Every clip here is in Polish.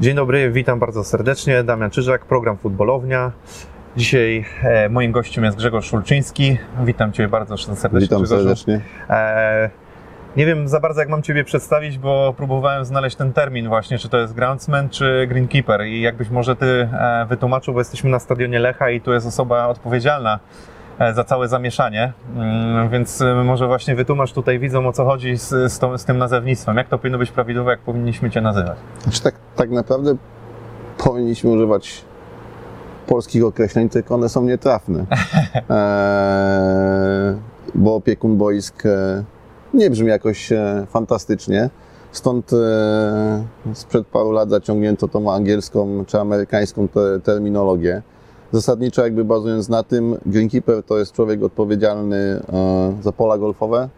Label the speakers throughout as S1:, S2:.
S1: Dzień dobry, witam bardzo serdecznie. Damian Czyżak, program Futbolownia. Dzisiaj e, moim gościem jest Grzegorz Szulczyński. Witam Cię bardzo serdecznie.
S2: Witam
S1: Grzegorzu.
S2: serdecznie.
S1: E, nie wiem za bardzo, jak mam Ciebie przedstawić, bo próbowałem znaleźć ten termin właśnie, czy to jest groundsman, czy greenkeeper. I jakbyś może Ty e, wytłumaczył, bo jesteśmy na stadionie Lecha i tu jest osoba odpowiedzialna za całe zamieszanie, Mm, więc e, może właśnie wytłumacz tutaj widzom, o co chodzi z, z, tą, z tym nazewnictwem. Jak to powinno być prawidłowe, jak powinniśmy Cię nazywać?
S2: Znaczy tak, tak naprawdę powinniśmy używać polskich określeń, tylko one są nietrafne. Eee, bo opiekun boisk e, nie brzmi jakoś e, fantastycznie. Stąd e, sprzed paru lat zaciągnięto tą angielską czy amerykańską te, terminologię. Zasadniczo jakby bazując na tym, greenkeeper to jest człowiek odpowiedzialny e, za pola golfowe,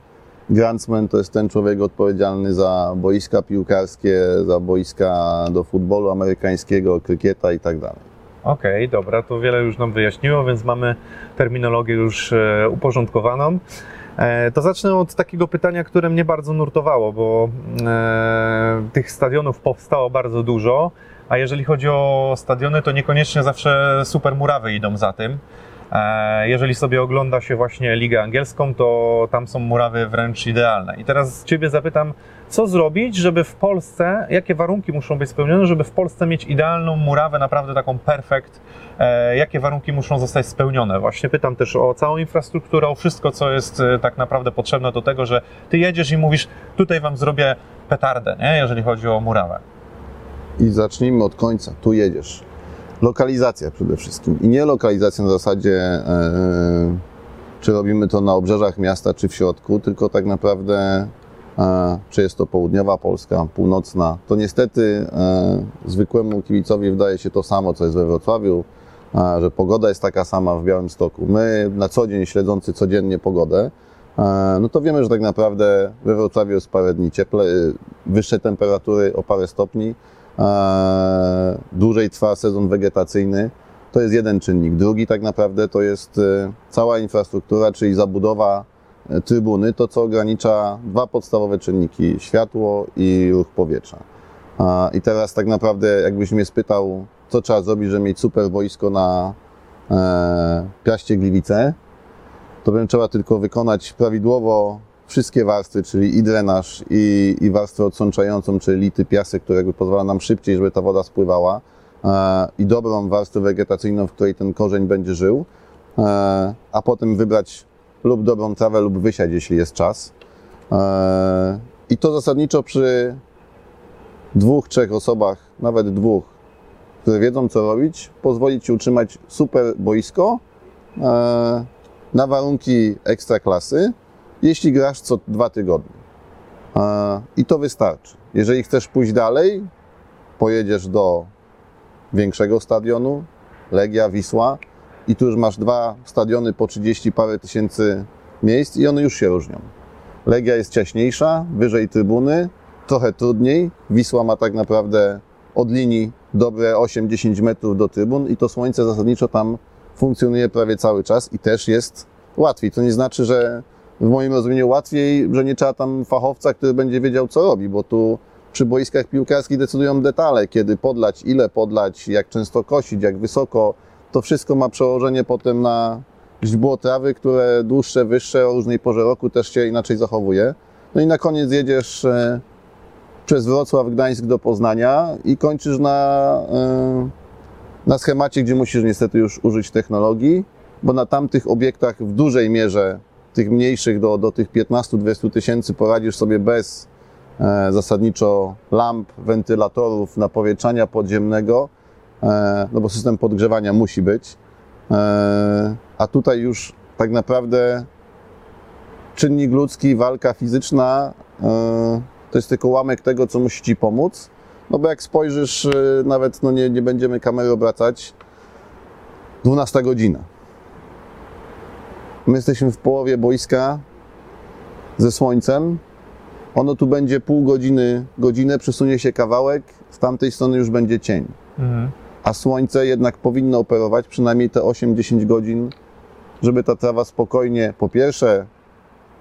S2: Grantsman to jest ten człowiek odpowiedzialny za boiska piłkarskie, za boiska do futbolu amerykańskiego, krykieta i tak dalej.
S1: Okej, dobra, to wiele już nam wyjaśniło, więc mamy terminologię już e, uporządkowaną. E, to zacznę od takiego pytania, które mnie bardzo nurtowało, bo tych stadionów powstało bardzo dużo, a jeżeli chodzi o stadiony, to niekoniecznie zawsze super murawy idą za tym. E, Jeżeli sobie ogląda się właśnie Ligę Angielską, to tam są murawy wręcz idealne. I teraz Ciebie zapytam, co zrobić, żeby w Polsce, jakie warunki muszą być spełnione, żeby w Polsce mieć idealną murawę, naprawdę taką perfekt, e, jakie warunki muszą zostać spełnione? Właśnie pytam też o całą infrastrukturę, o wszystko, co jest e, tak naprawdę potrzebne do tego, że Ty jedziesz i mówisz, tutaj Wam zrobię petardę, nie? jeżeli chodzi o murawę.
S2: I zacznijmy od końca. Tu jedziesz. Lokalizacja przede wszystkim. I nie lokalizacja na zasadzie, e, czy robimy to na obrzeżach miasta, czy w środku, tylko tak naprawdę, e, czy jest to południowa Polska, północna. To niestety e, zwykłemu kibicowi wydaje się to samo, co jest we Wrocławiu, e, że pogoda jest taka sama w Białymstoku. My na co dzień śledzący codziennie pogodę, e, no to wiemy, że tak naprawdę we Wrocławiu jest parę dni cieple, wyższe temperatury o parę stopni, e, dłużej trwa sezon wegetacyjny. To jest jeden czynnik. Drugi tak naprawdę to jest e, cała infrastruktura, czyli zabudowa e, trybuny, to co ogranicza dwa podstawowe czynniki, światło i ruch powietrza. I teraz tak naprawdę jakbyś mnie spytał, co trzeba zrobić, żeby mieć super boisko na e, Piaście Gliwice, to bym trzeba tylko wykonać prawidłowo wszystkie warstwy, czyli i drenaż, i, i warstwę odsączającą, czyli lity piasek, którego pozwala nam szybciej, żeby ta woda spływała, e, i dobrą warstwę wegetacyjną, w której ten korzeń będzie żył, e, a potem wybrać lub dobrą trawę, lub wysiać, jeśli jest czas. E, I to zasadniczo przy dwóch, trzech osobach, nawet dwóch, które wiedzą, co robić, pozwoli Ci utrzymać super boisko na warunki ekstraklasy, jeśli grasz co dwa tygodnie. I to wystarczy. Jeżeli chcesz pójść dalej, pojedziesz do większego stadionu, Legia, Wisła, i tu już masz dwa stadiony po 30 parę tysięcy miejsc i one już się różnią. Legia jest ciaśniejsza, wyżej trybuny, trochę trudniej. Wisła ma tak naprawdę od linii dobre 8-10 metrów do trybun i to słońce zasadniczo tam funkcjonuje prawie cały czas i też jest łatwiej. To nie znaczy, że w moim rozumieniu łatwiej, że nie trzeba tam fachowca, który będzie wiedział, co robi, bo tu przy boiskach piłkarskich decydują detale, kiedy podlać, ile podlać, jak często kosić, jak wysoko. To wszystko ma przełożenie potem na źdźbło trawy, które dłuższe, wyższe, o różnej porze roku też się inaczej zachowuje. No i na koniec jedziesz e, przez Wrocław, Gdańsk do Poznania i kończysz na, e, na schemacie, gdzie musisz niestety już użyć technologii, bo na tamtych obiektach w dużej mierze, tych mniejszych do, do tych 15-20 tysięcy poradzisz sobie bez e, zasadniczo lamp, wentylatorów, napowietrzania podziemnego, e, no bo system podgrzewania musi być. E, a tutaj już tak naprawdę czynnik ludzki, walka fizyczna e, to jest tylko ułamek tego, co musi Ci pomóc. No bo jak spojrzysz, e, nawet no nie, nie będziemy kamery obracać, 12 godzina. My jesteśmy w połowie boiska ze słońcem. Ono tu będzie pół godziny, godzinę, przesunie się kawałek, z tamtej strony już będzie cień.
S1: Mhm.
S2: A słońce jednak powinno operować przynajmniej te 8-10 godzin, żeby ta trawa spokojnie, po pierwsze,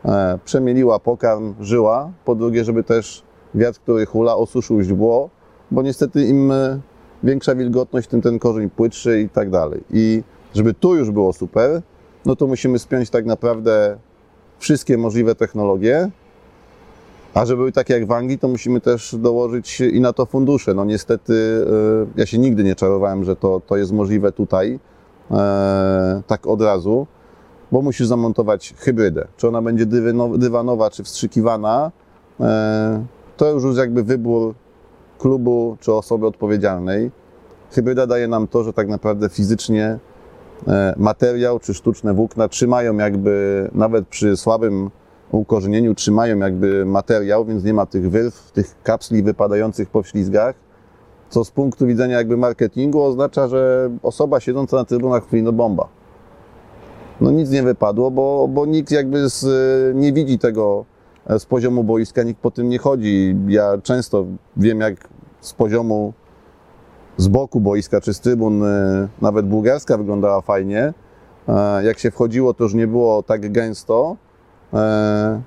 S2: e, przemieliła pokarm, żyła, po drugie, żeby też wiatr, który hula, osuszył źdźbło, bo niestety im e, większa wilgotność, tym ten korzeń płytszy i tak dalej. I żeby tu już było super, no to musimy spiąć tak naprawdę wszystkie możliwe technologie, a żeby były takie jak w Anglii, to musimy też dołożyć i na to fundusze. No niestety e, ja się nigdy nie czarowałem, że to, to jest możliwe tutaj, e, tak od razu, bo musisz zamontować hybrydę. Czy ona będzie dywanowa, czy wstrzykiwana, e, to już jest jakby wybór klubu czy osoby odpowiedzialnej. Hybryda daje nam to, że tak naprawdę fizycznie materiał czy sztuczne włókna trzymają jakby, nawet przy słabym ukorzenieniu, trzymają jakby materiał, więc nie ma tych wyrw, tych kapsli wypadających po ślizgach, co z punktu widzenia jakby marketingu oznacza, że osoba siedząca na trybunach mówi, no bomba. No nic nie wypadło, bo, bo nikt jakby z, nie widzi tego z poziomu boiska, nikt po tym nie chodzi. Ja często wiem, jak z poziomu z boku boiska czy z trybun y, nawet bułgarska wyglądała fajnie. E, Jak się wchodziło, to już nie było tak gęsto, e,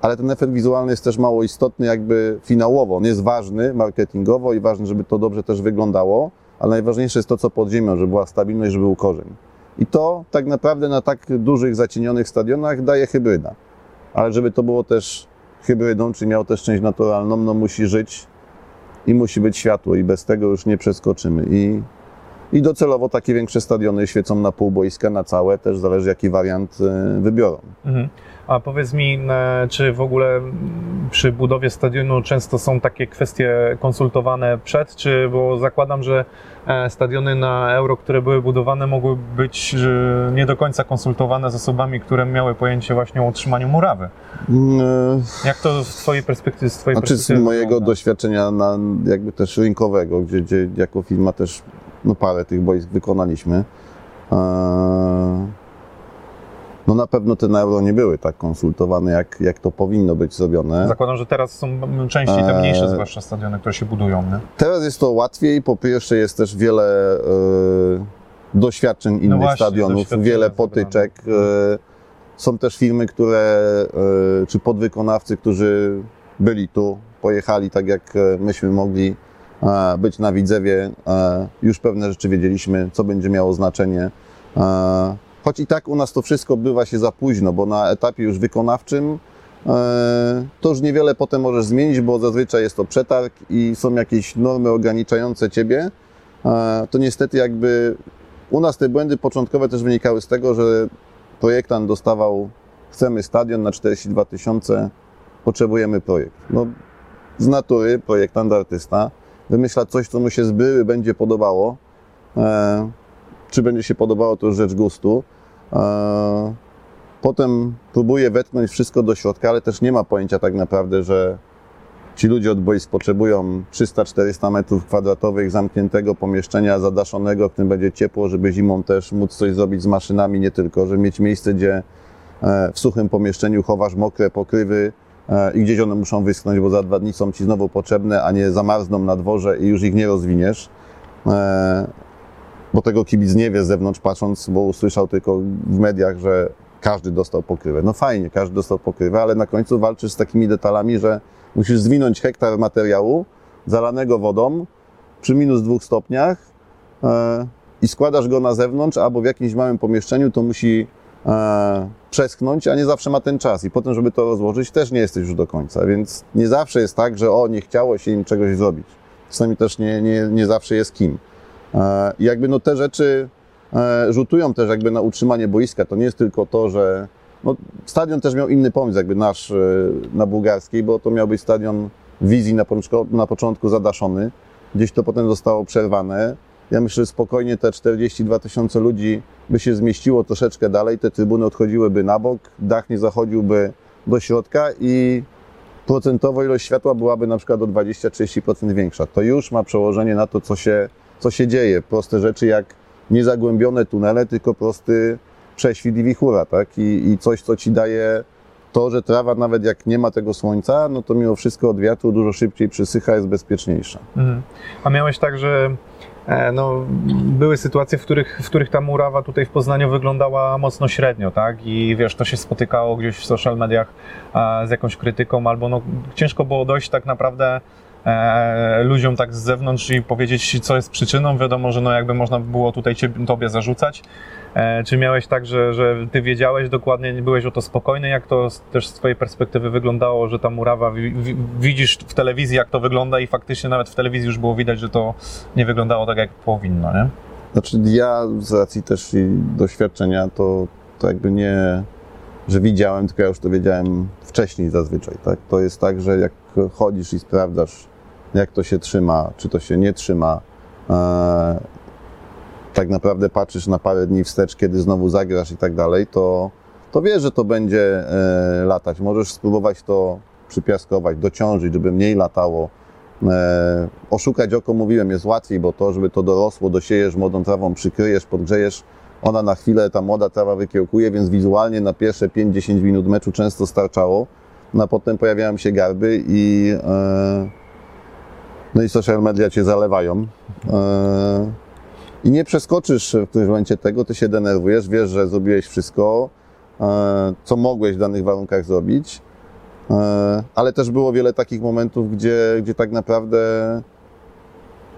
S2: ale ten efekt wizualny jest też mało istotny jakby finałowo. On jest ważny marketingowo i ważny, żeby to dobrze też wyglądało, ale najważniejsze jest to, co pod ziemią, żeby była stabilność, żeby był korzeń. I to tak naprawdę na tak dużych, zacienionych stadionach daje hybryda. Ale żeby to było też hybrydą, czy miało też część naturalną, no musi żyć i musi być światło i bez tego już nie przeskoczymy. I, i docelowo takie większe stadiony świecą na pół boiska, na całe, też zależy jaki wariant y, wybiorą.
S1: Mhm. A powiedz mi, e, czy w ogóle przy budowie stadionu często są takie kwestie konsultowane przed, czy bo zakładam, że e, stadiony na euro, które były budowane, mogły być e, nie do końca konsultowane z osobami, które miały pojęcie właśnie o utrzymaniu murawy.
S2: Mm,
S1: Jak to z Twojej perspektywy, z Twojej
S2: Znaczy z
S1: perspektywy
S2: mojego
S1: wygląda?
S2: doświadczenia na, jakby też rynkowego, gdzie, gdzie jako firma też no, parę tych boisk wykonaliśmy. Eee, no na pewno te na euro nie były tak konsultowane, jak, jak to powinno być zrobione.
S1: Zakładam, że teraz są częściej te mniejsze,
S2: Eee.
S1: zwłaszcza stadiony, które się budują. Nie?
S2: Teraz jest to łatwiej, po pierwsze jest też wiele e, doświadczeń innych
S1: No właśnie,
S2: stadionów, wiele potyczek. E, są też firmy, które, e, czy podwykonawcy, którzy byli tu, pojechali tak jak e, myśmy mogli e, być na Widzewie. E, już pewne rzeczy wiedzieliśmy, co będzie miało znaczenie. E, choć i tak u nas to wszystko bywa się za późno, bo na etapie już wykonawczym e, to już niewiele potem możesz zmienić, bo zazwyczaj jest to przetarg i są jakieś normy ograniczające ciebie. E, To niestety jakby u nas te błędy początkowe też wynikały z tego, że projektant dostawał, chcemy stadion na 42 tysiące, potrzebujemy projekt. No, z natury projektant, artysta wymyśla coś, co mu się z były będzie podobało. E, czy będzie się podobało, to już rzecz gustu. E, potem próbuje wetknąć wszystko do środka, ale też nie ma pojęcia tak naprawdę, że ci ludzie od boisk potrzebują 300-400 metrów kwadratowych zamkniętego pomieszczenia zadaszonego, w którym będzie ciepło, żeby zimą też móc coś zrobić z maszynami, nie tylko, żeby mieć miejsce, gdzie e, w suchym pomieszczeniu chowasz mokre pokrywy i gdzieś one muszą wyschnąć, bo za dwa dni są ci znowu potrzebne, a nie zamarzną na dworze i już ich nie rozwiniesz. E, Bo tego kibic nie wie z zewnątrz patrząc, bo usłyszał tylko w mediach, że każdy dostał pokrywę. No fajnie, każdy dostał pokrywę, ale na końcu walczysz z takimi detalami, że musisz zwinąć hektar materiału zalanego wodą przy minus dwóch stopniach e, i składasz go na zewnątrz albo w jakimś małym pomieszczeniu, to musi e, przeschnąć, a nie zawsze ma ten czas. I potem, żeby to rozłożyć, też nie jesteś już do końca. Więc nie zawsze jest tak, że o, nie chciało się im czegoś zrobić. Czasami też nie, nie, nie zawsze jest kim. E, i jakby no te rzeczy e, rzutują też jakby na utrzymanie boiska. To nie jest tylko to, że no, stadion też miał inny pomysł, jakby nasz na bułgarskiej, bo to miał być stadion wizji na na początku zadaszony. Gdzieś to potem zostało przerwane. Ja myślę, że spokojnie te 42 tysiące ludzi by się zmieściło troszeczkę dalej, te trybuny odchodziłyby na bok, dach nie zachodziłby do środka i procentowo ilość światła byłaby na przykład o 20-30% większa. To już ma przełożenie na to, co się, co się dzieje. Proste rzeczy jak niezagłębione tunele, tylko prosty prześwit i wichura, tak? I, I coś, co ci daje to, że trawa nawet jak nie ma tego słońca, no to mimo wszystko od wiatru dużo szybciej przysycha, jest bezpieczniejsza.
S1: Mhm. A miałeś tak, że no, były sytuacje, w których, w których ta murawa tutaj w Poznaniu wyglądała mocno średnio, tak? I wiesz, to się spotykało gdzieś w social mediach e, z jakąś krytyką, albo no, ciężko było dojść tak naprawdę e, ludziom tak z zewnątrz i powiedzieć, co jest przyczyną. Wiadomo, że no jakby można było tutaj ciebie, tobie zarzucać. E, czy miałeś tak, że, że ty wiedziałeś dokładnie, nie byłeś o to spokojny, jak to też z twojej perspektywy wyglądało, że ta murawa, wi, wi, widzisz w telewizji, jak to wygląda i faktycznie nawet w telewizji już było widać, że to nie wyglądało tak, jak powinno, nie?
S2: Znaczy ja z racji też i doświadczenia to, to jakby nie, że widziałem, tylko ja już to wiedziałem wcześniej zazwyczaj, tak? To jest tak, że jak chodzisz i sprawdzasz, jak to się trzyma, czy to się nie trzyma, e, tak naprawdę patrzysz na parę dni wstecz, kiedy znowu zagrasz i tak dalej, to, to wiesz, że to będzie e, latać. Możesz spróbować to przypiaskować, dociążyć, żeby mniej latało. E, oszukać oko, mówiłem, jest łatwiej, bo to, żeby to dorosło, dosiejesz młodą trawą, przykryjesz, podgrzejesz, ona na chwilę, ta młoda trawa wykiełkuje, więc wizualnie na pierwsze 5-10 minut meczu często starczało, no a potem pojawiają się garby i e, no i social media cię zalewają. E, I nie przeskoczysz w którymś momencie tego, ty się denerwujesz, wiesz, że zrobiłeś wszystko, e, co mogłeś w danych warunkach zrobić, e, ale też było wiele takich momentów, gdzie, gdzie tak naprawdę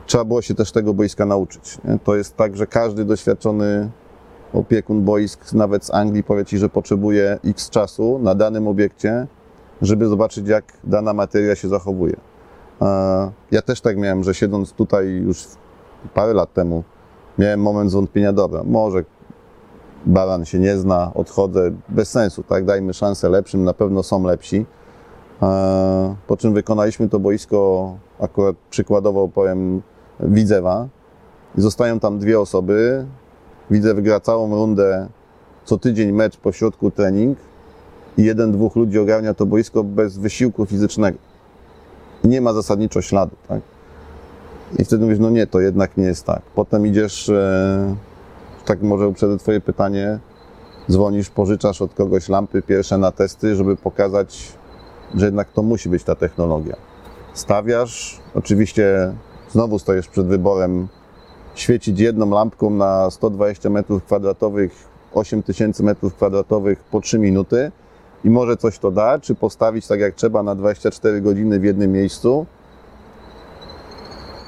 S2: trzeba było się też tego boiska nauczyć. To jest tak, że każdy doświadczony opiekun boisk, nawet z Anglii, powie Ci, że potrzebuje x czasu na danym obiekcie, żeby zobaczyć, jak dana materia się zachowuje. E, Ja też tak miałem, że siedząc tutaj już parę lat temu, miałem moment zwątpienia, dobra, może baran się nie zna, odchodzę, bez sensu, tak, dajmy szansę lepszym, na pewno są lepsi. E, Po czym wykonaliśmy to boisko, akurat przykładowo powiem, Widzewa. Zostają tam dwie osoby. Widzew gra całą rundę, co tydzień mecz, po środku trening i jeden, dwóch ludzi ogarnia to boisko bez wysiłku fizycznego. Nie ma zasadniczo śladu, tak? I wtedy mówisz, no nie, to jednak nie jest tak. Potem idziesz, e, tak może uprzedzę Twoje pytanie, dzwonisz, pożyczasz od kogoś lampy pierwsze na testy, żeby pokazać, że jednak to musi być ta technologia. Stawiasz, oczywiście znowu stoisz przed wyborem świecić jedną lampką na 120 metrów kwadratowych, 8000 metrów kwadratowych po 3 minuty i może coś to da, czy postawić tak jak trzeba na 24 godziny w jednym miejscu.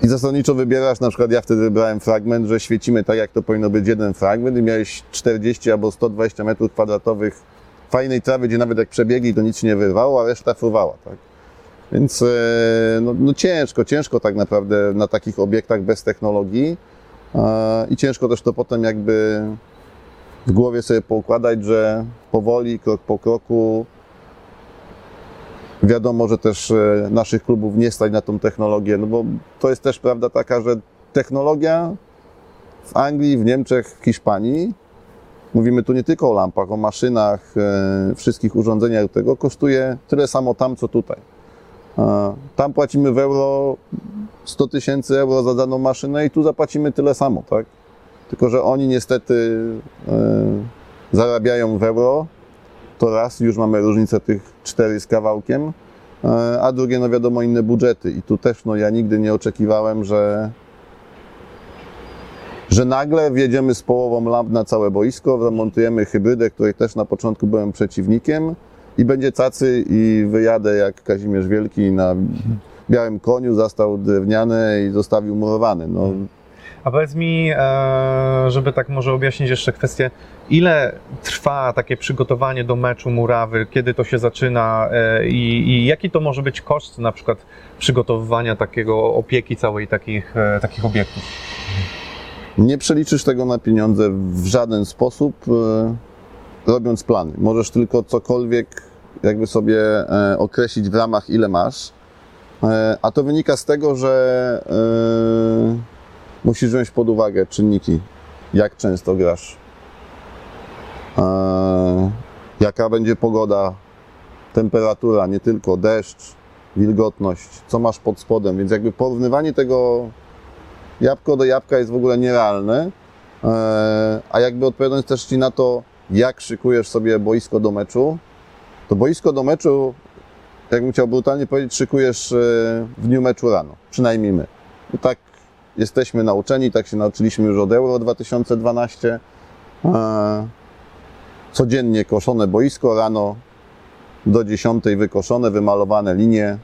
S2: I zasadniczo wybierasz, na przykład ja wtedy wybrałem fragment, że świecimy tak jak to powinno być jeden fragment i miałeś 40 albo 120 metrów kwadratowych fajnej trawy, gdzie nawet jak przebiegli to nic się nie wyrwało, a reszta fruwała, tak? Więc e, no, no ciężko, ciężko tak naprawdę na takich obiektach bez technologii e, i ciężko też to potem jakby w głowie sobie poukładać, że powoli, krok po kroku wiadomo, że też e, naszych klubów nie stać na tą technologię, no bo to jest też prawda taka, że technologia w Anglii, w Niemczech, w Hiszpanii, mówimy tu nie tylko o lampach, o maszynach, e, wszystkich urządzeniach tego, kosztuje tyle samo tam, co tutaj. Tam płacimy w euro 100 tysięcy euro za daną maszynę i tu zapłacimy tyle samo, tak? Tylko, że oni niestety e, zarabiają w euro, to raz już mamy różnicę tych 4 z kawałkiem, e, a drugie, no wiadomo, inne budżety. I tu też, no ja nigdy nie oczekiwałem, że że nagle wjedziemy z połową lamp na całe boisko, zamontujemy hybrydę, której też na początku byłem przeciwnikiem i będzie cacy i wyjadę jak Kazimierz Wielki na białym koniu, zastał drewniane i zostawił murowany. No,
S1: A powiedz mi, e, żeby tak może objaśnić jeszcze kwestię, ile trwa takie przygotowanie do meczu murawy, kiedy to się zaczyna e, i, i jaki to może być koszt na przykład przygotowywania takiego opieki całej takich, e, takich obiektów?
S2: Nie przeliczysz tego na pieniądze w żaden sposób, robiąc plany. Możesz tylko cokolwiek jakby sobie określić w ramach ile masz, a to wynika z tego, że musisz wziąć pod uwagę czynniki, jak często grasz, e, jaka będzie pogoda, temperatura, nie tylko deszcz, wilgotność, co masz pod spodem, więc jakby porównywanie tego jabłko do jabłka jest w ogóle nierealne. E, A jakby odpowiadając też Ci na to, jak szykujesz sobie boisko do meczu, to boisko do meczu, jakbym chciał brutalnie powiedzieć, szykujesz e, w dniu meczu rano. Przynajmniej my. Tak jesteśmy nauczeni, tak się nauczyliśmy już od Euro 2012. E, Codziennie koszone boisko rano do 10 wykoszone, wymalowane linie,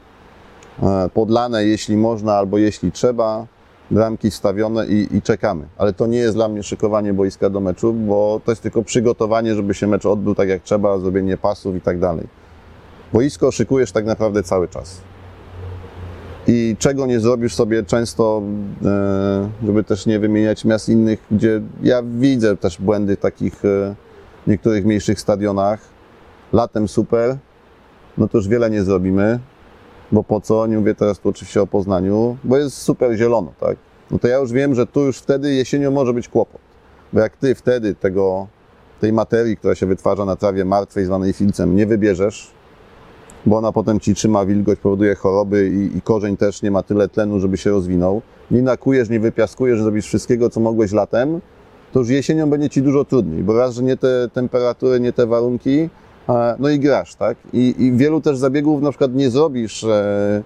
S2: e, podlane, jeśli można, albo jeśli trzeba, bramki wstawione i, i czekamy. Ale to nie jest dla mnie szykowanie boiska do meczu, bo to jest tylko przygotowanie, żeby się mecz odbył tak jak trzeba, zrobienie pasów i tak dalej. Boisko szykujesz tak naprawdę cały czas. I czego nie zrobisz sobie często, e, żeby też nie wymieniać miast innych, gdzie ja widzę też błędy w takich e, niektórych mniejszych stadionach. Latem super, no to już wiele nie zrobimy, bo po co? Nie mówię teraz tu oczywiście o Poznaniu, bo jest super zielono, tak? No to ja już wiem, że tu już wtedy jesienią może być kłopot. Bo jak ty wtedy tego, tej materii, która się wytwarza na trawie martwej, zwanej filcem, nie wybierzesz, bo ona potem ci trzyma wilgoć, powoduje choroby i, i korzeń też nie ma tyle tlenu, żeby się rozwinął. Nie nakujesz, nie wypiaskujesz, zrobisz wszystkiego, co mogłeś latem, to już jesienią będzie ci dużo trudniej, bo raz, że nie te temperatury, nie te warunki, e, no i grasz, tak? I, i wielu też zabiegów na przykład nie zrobisz e,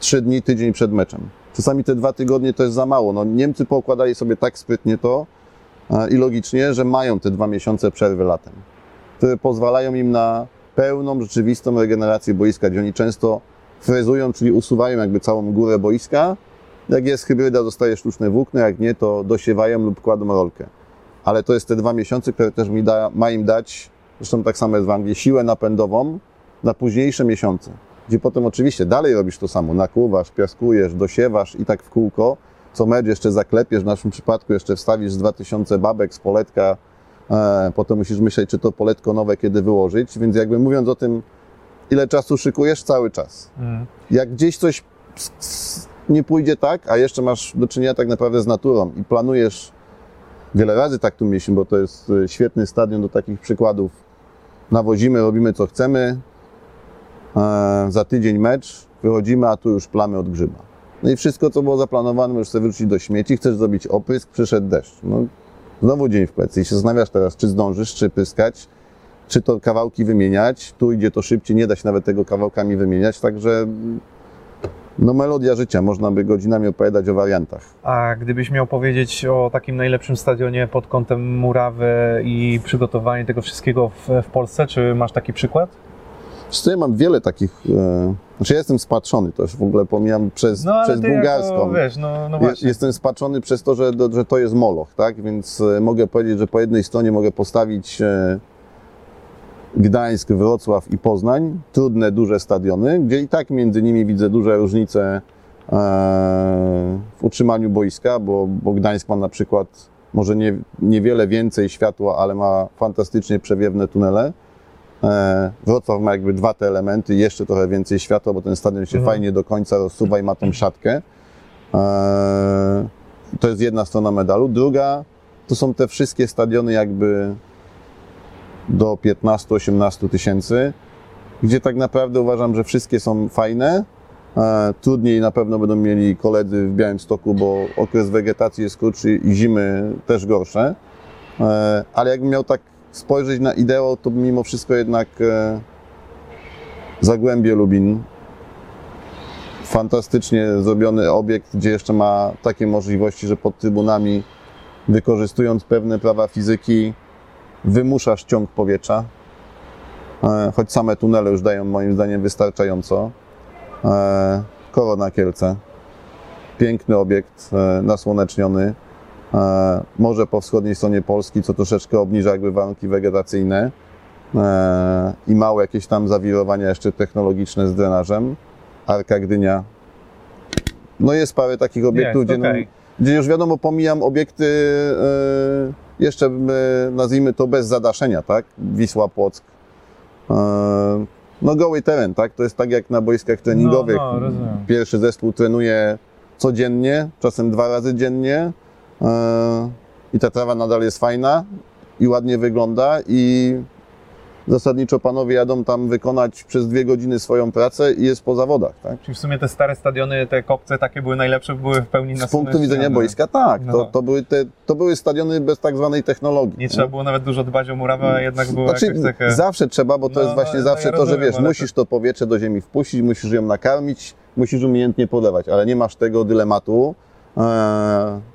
S2: trzy dni, tydzień przed meczem. Czasami te dwa tygodnie to jest za mało. No, Niemcy poukładali sobie tak sprytnie to e, i logicznie, że mają te dwa miesiące przerwy latem, które pozwalają im na pełną, rzeczywistą regenerację boiska, gdzie oni często frezują, czyli usuwają jakby całą górę boiska. Jak jest hybryda, dostaje sztuczne włókno, jak nie, to dosiewają lub kładą rolkę. Ale to jest te dwa miesiące, które też mi da, ma im dać, zresztą tak samo jest w Anglii, siłę napędową na późniejsze miesiące. Gdzie potem oczywiście dalej robisz to samo, nakłuwasz, piaskujesz, dosiewasz i tak w kółko, co mecz jeszcze zaklepiesz, w naszym przypadku jeszcze wstawisz z 2000 babek z poletka, potem musisz myśleć, czy to poletko nowe kiedy wyłożyć, więc jakby mówiąc o tym, ile czasu szykujesz, cały czas.
S1: Mm.
S2: Jak gdzieś coś nie pójdzie tak, a jeszcze masz do czynienia tak naprawdę z naturą i planujesz, wiele razy tak tu mieliśmy, bo to jest e, świetny stadion do takich przykładów, nawozimy, robimy co chcemy, e, za tydzień mecz, wychodzimy, a tu już plamy od grzyba. No i wszystko, co było zaplanowane, możesz sobie wrócić do śmieci, chcesz zrobić oprysk, przyszedł deszcz. No, znowu dzień w plecy i się zastanawiasz teraz, czy zdążysz, czy pyskać, czy to kawałki wymieniać. Tu idzie to szybciej, nie da się nawet tego kawałkami wymieniać, także no melodia życia, można by godzinami opowiadać o wariantach.
S1: A gdybyś miał powiedzieć o takim najlepszym stadionie pod kątem murawy i przygotowanie tego wszystkiego w, w Polsce, czy masz taki przykład?
S2: Co, ja mam wiele takich, e, znaczy ja jestem spatrzony, to już w ogóle pomijam przez,
S1: No
S2: przez bułgarską.
S1: jako, wiesz, no, no
S2: Je-. Jestem spaczony przez to, że, że to jest moloch, tak? Więc e, mogę powiedzieć, że po jednej stronie mogę postawić e, Gdańsk, Wrocław i Poznań, trudne, duże stadiony, gdzie i tak między nimi widzę duże różnice e, w utrzymaniu boiska, bo, bo Gdańsk ma na przykład może nie, niewiele więcej światła, ale ma fantastycznie przewiewne tunele. E, Wrocław ma jakby dwa te elementy, jeszcze trochę więcej światła, bo ten stadion się
S1: Mhm.
S2: fajnie do końca rozsuwa i ma tą siatkę. Eee, To jest jedna strona medalu. Druga to są te wszystkie stadiony jakby do 15-18 tysięcy, gdzie tak naprawdę uważam, że wszystkie są fajne. Eee, Trudniej na pewno będą mieli koledzy w Białymstoku, bo okres wegetacji jest krótszy i zimy też gorsze. Ale jakbym miał tak spojrzeć na ideał, to mimo wszystko jednak e, Zagłębie Lubin fantastycznie zrobiony obiekt, gdzie jeszcze ma takie możliwości, że pod trybunami, wykorzystując pewne prawa fizyki, wymuszasz ciąg powietrza. E, Choć same tunele już dają moim zdaniem wystarczająco. E, Korona Kielce. Piękny obiekt, nasłoneczniony. E, Morze po wschodniej stronie Polski, co troszeczkę obniża jakby warunki wegetacyjne. E, I małe jakieś tam zawirowania jeszcze technologiczne z drenażem. Arka Gdynia. No jest parę takich obiektów,
S1: Jest,
S2: gdzie, no, gdzie już wiadomo, pomijam obiekty e, jeszcze nazwijmy to bez zadaszenia, tak? Wisła Płock. No goły teren, tak? To jest tak jak na boiskach treningowych.
S1: No, no.
S2: Pierwszy zespół trenuje codziennie, czasem dwa razy dziennie i ta trawa nadal jest fajna i ładnie wygląda i zasadniczo panowie jadą tam wykonać przez dwie godziny swoją pracę i jest po zawodach, tak?
S1: Czyli w sumie te stare stadiony, te kopce takie były najlepsze, były w pełni
S2: Z punktu widzenia boiska tak,
S1: No.
S2: to, to, były te, to były stadiony bez tak zwanej technologii.
S1: Nie trzeba było nawet dużo dbać o murawę, a jednak było
S2: Znaczy,
S1: jakoś takie...
S2: zawsze trzeba, bo to
S1: No,
S2: jest właśnie
S1: no,
S2: zawsze
S1: ja
S2: to, że
S1: rozumiem,
S2: wiesz,
S1: ale
S2: musisz to powietrze do ziemi wpuścić, musisz ją nakarmić, musisz umiejętnie polewać, ale nie masz tego dylematu, e,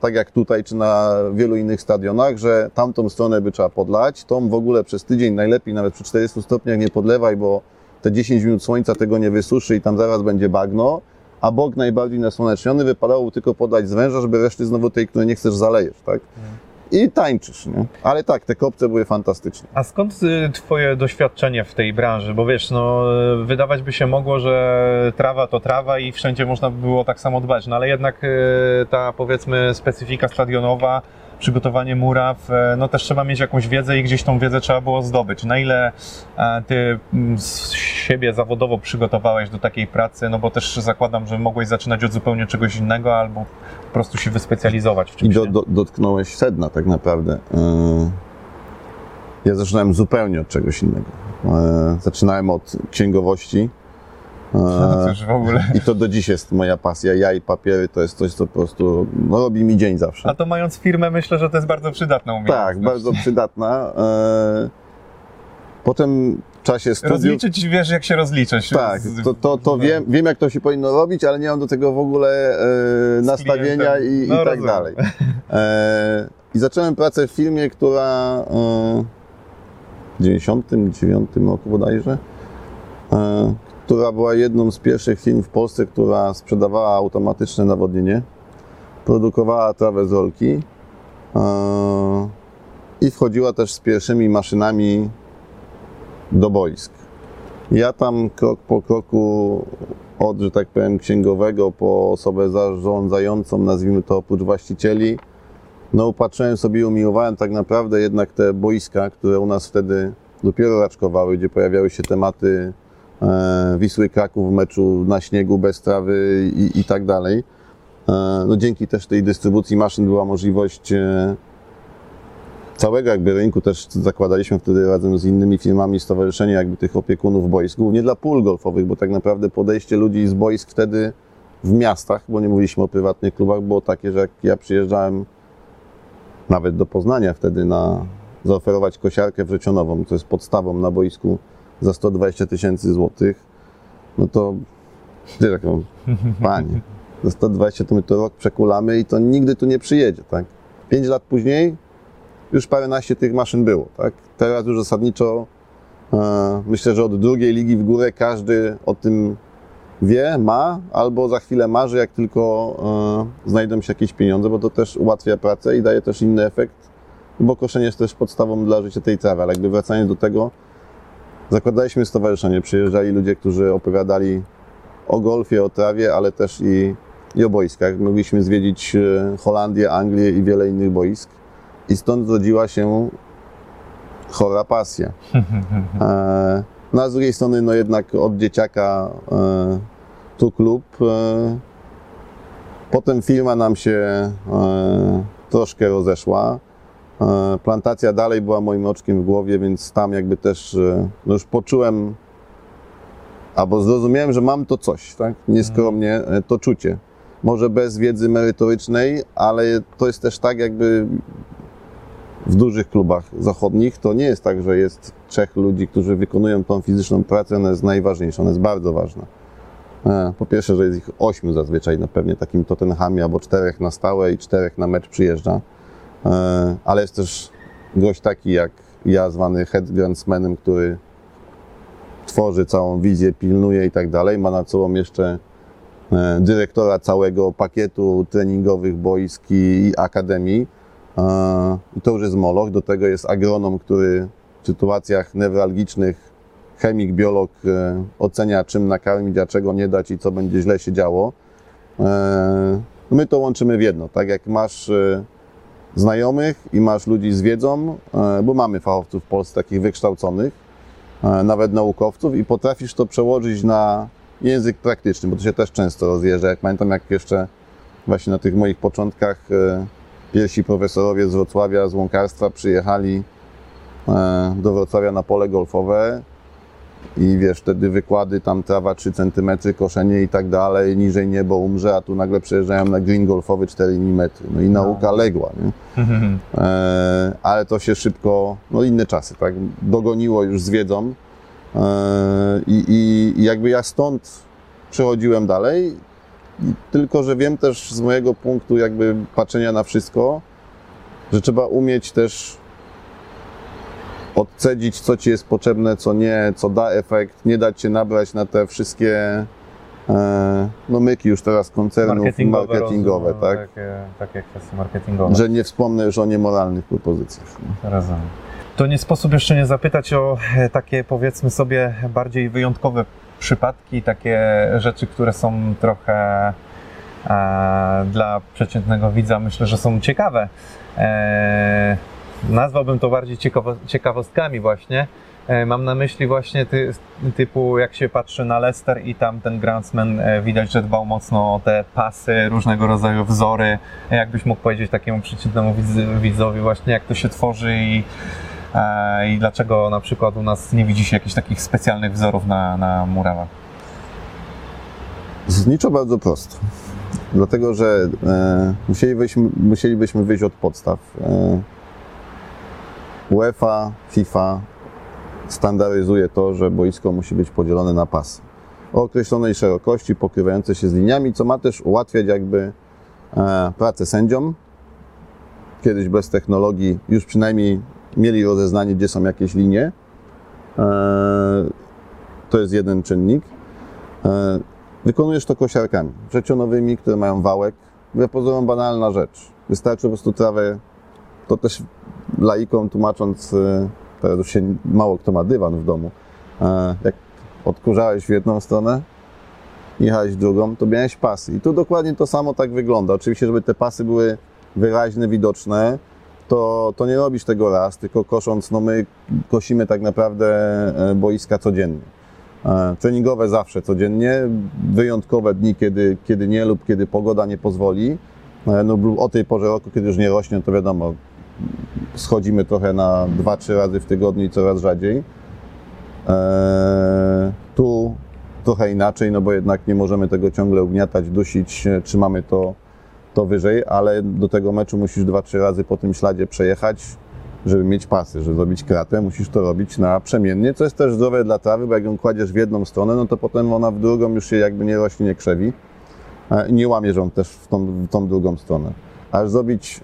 S2: tak jak tutaj, czy na wielu innych stadionach, że tamtą stronę by trzeba podlać, tą w ogóle przez tydzień najlepiej nawet przy 40 stopniach nie podlewaj, bo te 10 minut słońca tego nie wysuszy i tam zaraz będzie bagno, a bok najbardziej nasłoneczniony wypadało tylko podać z węża, żeby reszty znowu tej, której nie chcesz, zalejesz, tak? I tańczysz, nie? Ale tak, te kopce były fantastyczne.
S1: A skąd y, twoje doświadczenie w tej branży? Bo wiesz, no y, wydawać by się mogło, że trawa to trawa i wszędzie można by było tak samo dbać, no ale jednak y, ta powiedzmy specyfika stadionowa, przygotowanie muraw, y, no też trzeba mieć jakąś wiedzę i gdzieś tą wiedzę trzeba było zdobyć. Na ile e, ty mm, siebie zawodowo przygotowałeś do takiej pracy, no bo też zakładam, że mogłeś zaczynać od zupełnie czegoś innego albo po prostu się wyspecjalizować w
S2: I
S1: czymś.
S2: do,
S1: nie?
S2: do, dotknąłeś sedna tak naprawdę. Yy, Ja zaczynałem zupełnie od czegoś innego. Zaczynałem od księgowości.
S1: No w ogóle.
S2: I to do dziś jest moja pasja. Ja i papiery to jest coś, co po prostu no, robi mi dzień zawsze.
S1: A to mając firmę, myślę, że to jest bardzo przydatna umiejętność.
S2: Tak, bardzo przydatna. Yy, Potem w czasie studiów...
S1: Rozliczyć wiesz, jak się rozliczyć.
S2: Tak, to, to, to
S1: no.
S2: wiem, wiem, jak to się powinno robić, ale nie mam do tego w ogóle e, nastawienia i,
S1: No,
S2: i tak
S1: rozumiem.
S2: dalej. E, I zacząłem pracę w firmie, która e, w 99 roku bodajże, e, która była jedną z pierwszych firm w Polsce, która sprzedawała automatyczne nawodnienie, produkowała trawę z e, i wchodziła też z pierwszymi maszynami do boisk. Ja tam krok po kroku od, że tak powiem, księgowego po osobę zarządzającą, nazwijmy to oprócz właścicieli, no upatrzyłem sobie i umiłowałem tak naprawdę jednak te boiska, które u nas wtedy dopiero raczkowały, gdzie pojawiały się tematy Wisły Kraków w meczu na śniegu, bez trawy i, i tak dalej. E, no dzięki też tej dystrybucji maszyn była możliwość e, całego jakby rynku też zakładaliśmy wtedy razem z innymi firmami stowarzyszenie jakby tych opiekunów boisk, głównie dla pól golfowych, bo tak naprawdę podejście ludzi z boisk wtedy w miastach, bo nie mówiliśmy o prywatnych klubach, było takie, że jak ja przyjeżdżałem nawet do Poznania wtedy na zaoferować kosiarkę wrzecionową, co jest podstawą na boisku za 120 tysięcy złotych, no to ty taką, panie, za 120 to my to rok przekulamy i to nigdy tu nie przyjedzie, tak? Pięć lat później już paręnaście tych maszyn było, tak? Teraz już zasadniczo e, myślę, że od drugiej ligi w górę każdy o tym wie, ma, albo za chwilę marzy, jak tylko e, znajdą się jakieś pieniądze, bo to też ułatwia pracę i daje też inny efekt, bo koszenie jest też podstawą dla życia tej trawy, ale jakby wracając do tego, zakładaliśmy stowarzyszenie, przyjeżdżali ludzie, którzy opowiadali o golfie, o trawie, ale też i, i o boiskach. Mogliśmy zwiedzić e, Holandię, Anglię i wiele innych boisk i stąd zrodziła się chora pasja. E, no a z drugiej strony, no jednak od dzieciaka e, tu klub. E, potem firma nam się e, troszkę rozeszła. E, plantacja dalej była moim oczkiem w głowie, więc tam jakby też e, no już poczułem albo zrozumiałem, że mam to coś, tak? Nieskromnie, e, to czucie. Może bez wiedzy merytorycznej, ale to jest też tak jakby w dużych klubach zachodnich to nie jest tak, że jest trzech ludzi, którzy wykonują tą fizyczną pracę, ona jest najważniejsza, ona jest bardzo ważna. Po pierwsze, że jest ich ośmiu zazwyczaj na pewnie takim Tottenhamie, albo czterech na stałe i czterech na mecz przyjeżdża. E, Ale jest też gość taki jak ja, zwany head grandsmanem, który tworzy całą wizję, pilnuje i tak dalej. Ma nad sobą jeszcze e, dyrektora całego pakietu treningowych boisk i akademii. E, I to już jest moloch. Do tego jest agronom, który w sytuacjach newralgicznych, chemik, biolog ocenia, czym nakarmić, a czego nie dać i co będzie źle się działo. My to łączymy w jedno. Tak jak masz znajomych i masz ludzi z wiedzą, e, bo mamy fachowców w Polsce takich wykształconych, e, nawet naukowców i potrafisz to przełożyć na język praktyczny, bo to się też często rozjeżdża. Jak pamiętam, jak jeszcze właśnie na tych moich początkach e, pierwsi profesorowie z Wrocławia, z łąkarstwa przyjechali do Wrocławia na pole golfowe i wiesz, wtedy wykłady, tam trawa 3 cm, koszenie i tak dalej, niżej niebo umrze, a tu nagle przejeżdżają na green golfowy 4 mm. No i nauka legła, nie? E, ale to się szybko, no inne czasy, tak, dogoniło już z wiedzą e, i, i, jakby ja stąd przechodziłem dalej, tylko że wiem też z mojego punktu jakby patrzenia na wszystko, że trzeba umieć też odcedzić, co ci jest potrzebne, co nie, co da efekt, nie dać się nabrać na te wszystkie e, no myki już teraz koncernów marketingowe,
S1: rozumiem,
S2: tak?
S1: Takie, takie kwestie marketingowe.
S2: Że nie wspomnę już o niemoralnych propozycjach.
S1: Rozumiem. To nie sposób jeszcze nie zapytać o e, takie powiedzmy sobie bardziej wyjątkowe przypadki, takie rzeczy, które są trochę e, dla przeciętnego widza myślę, że są ciekawe. E, nazwałbym to bardziej ciekawo, ciekawostkami właśnie. E, mam na myśli właśnie ty, typu jak się patrzy na Leicester i tam ten Groundsman e, widać, że dbał mocno o te pasy, różnego rodzaju wzory. E, Jakbyś mógł powiedzieć takiemu przeciętnemu widz- widzowi właśnie jak to się tworzy i, i dlaczego na przykład u nas nie widzi się jakichś takich specjalnych wzorów na, na murawach.
S2: Zniczo bardzo prosto. Dlatego, że musielibyśmy, musielibyśmy wyjść od podstaw. UEFA, FIFA standaryzuje to, że boisko musi być podzielone na pasy o określonej szerokości, pokrywające się z liniami, co ma też ułatwiać jakby e, pracę sędziom. Kiedyś bez technologii już przynajmniej mieli rozeznanie, gdzie są jakieś linie. E, to jest jeden czynnik. E, Wykonujesz to kosiarkami wrzecionowymi, które mają wałek. Wbrew pozorom banalna rzecz. Wystarczy po prostu trawę, to też laikom tłumacząc, e, teraz już się mało kto ma dywan w domu, e, jak odkurzałeś w jedną stronę, jechałeś w drugą, to miałeś pasy. I tu dokładnie to samo tak wygląda. Oczywiście, żeby te pasy były wyraźne, widoczne, to, to nie robisz tego raz, tylko kosząc, no my kosimy tak naprawdę e, boiska codziennie. E, Treningowe zawsze codziennie, wyjątkowe dni, kiedy, kiedy nie lub kiedy pogoda nie pozwoli. No, o tej porze roku, kiedy już nie rośnie, to wiadomo, schodzimy trochę na 2-3 razy w tygodniu i coraz rzadziej. E, Tu trochę inaczej, no bo jednak nie możemy tego ciągle ugniatać, dusić, e, trzymamy to, to wyżej, ale do tego meczu musisz 2-3 razy po tym śladzie przejechać, żeby mieć pasy, żeby zrobić kratę, musisz to robić na przemiennie, co jest też zdrowe dla trawy, bo jak ją kładziesz w jedną stronę, no to potem ona w drugą już się jakby nie rośnie, nie krzewi e, nie łamie ją też w tą, w tą drugą stronę. A zrobić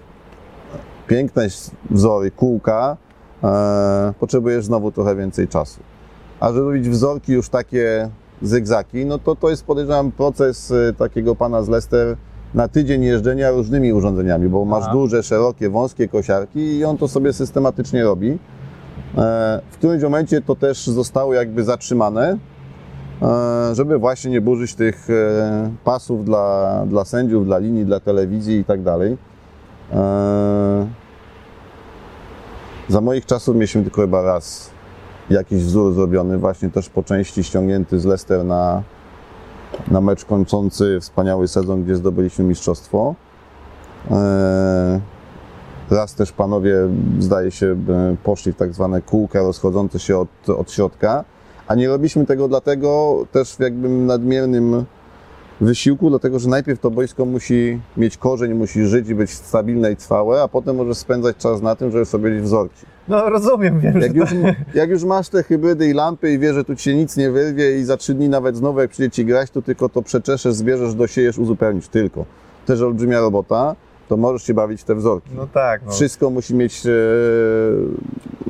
S2: piękne wzory, kółka, e, potrzebujesz znowu trochę więcej czasu. A żeby robić wzorki już takie zygzaki, no to to jest podejrzewam proces e, takiego pana z Leicester na tydzień jeżdżenia różnymi urządzeniami, bo masz
S1: Aha.
S2: duże, szerokie, wąskie kosiarki i on to sobie systematycznie robi. E, W którymś momencie to też zostało jakby zatrzymane, e, żeby właśnie nie burzyć tych e, pasów dla, dla sędziów, dla linii, dla telewizji i tak dalej. Za moich czasów mieliśmy tylko chyba raz jakiś wzór zrobiony, właśnie też po części ściągnięty z Leicester na, na mecz kończący wspaniały sezon, gdzie zdobyliśmy mistrzostwo. E, Raz też panowie, zdaje się, poszli w tak zwane kółka rozchodzące się od, od środka, a nie robiliśmy tego dlatego też w jakby nadmiernym wysiłku, dlatego że najpierw to boisko musi mieć korzeń, musi żyć i być stabilne i trwałe, a potem możesz spędzać czas na tym, żeby sobie robić wzorki.
S1: No rozumiem, wiem,
S2: Jak już,
S1: to...
S2: jak już masz te hybrydy i lampy i wiesz, że tu ci się nic nie wyrwie i za trzy dni nawet znowu jak przyjdzie ci grać, to tylko to przeczeszesz, zbierzesz, dosiejesz, uzupełnisz tylko. Też olbrzymia robota, to możesz się bawić w te wzorki.
S1: No tak, no.
S2: Wszystko musi mieć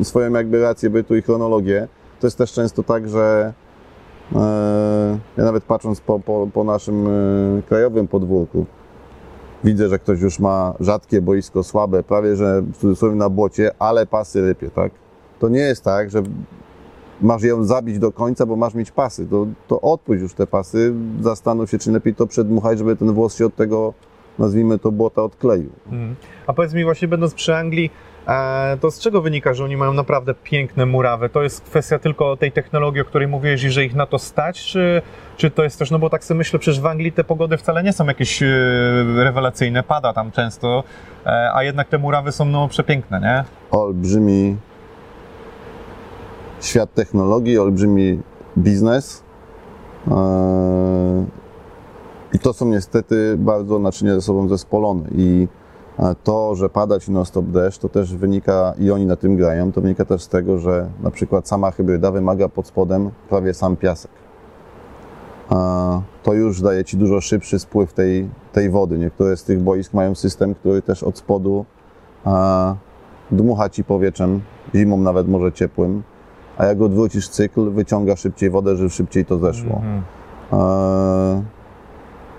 S2: e, swoją jakby rację bytu i chronologię. To jest też często tak, że ja nawet patrząc po, po, po naszym e, krajowym podwórku, widzę, że ktoś już ma rzadkie boisko, słabe, prawie że w cudzysłowie na błocie, ale pasy rypie, tak? To nie jest tak, że masz ją zabić do końca, bo masz mieć pasy. To, to odpuść już te pasy, zastanów się, czy lepiej to przedmuchać, żeby ten włos się od tego, nazwijmy to, błota odkleił.
S1: Mhm. A powiedz mi właśnie, będąc przy Anglii, e, to z czego wynika, że oni mają naprawdę piękne murawy? To jest kwestia tylko tej technologii, o której mówiłeś, i że ich na to stać, czy, czy to jest też, no bo tak sobie myślę, przecież w Anglii te pogody wcale nie są jakieś e, rewelacyjne, pada tam często, e, a jednak te murawy są no przepiękne, nie?
S2: olbrzymi świat technologii, olbrzymi biznes. I to są niestety bardzo naczynia ze sobą zespolone. I e, to, że pada ci non-stop deszcz, to też wynika, i oni na tym grają, to wynika też z tego, że na przykład sama hybryda wymaga pod spodem prawie sam piasek. To już daje ci dużo szybszy spływ tej, tej wody. Niektóre z tych boisk mają system, który też od spodu dmucha ci powietrzem zimą nawet może ciepłym, a jak odwrócisz cykl, wyciąga szybciej wodę, żeby szybciej to zeszło.
S1: Mhm.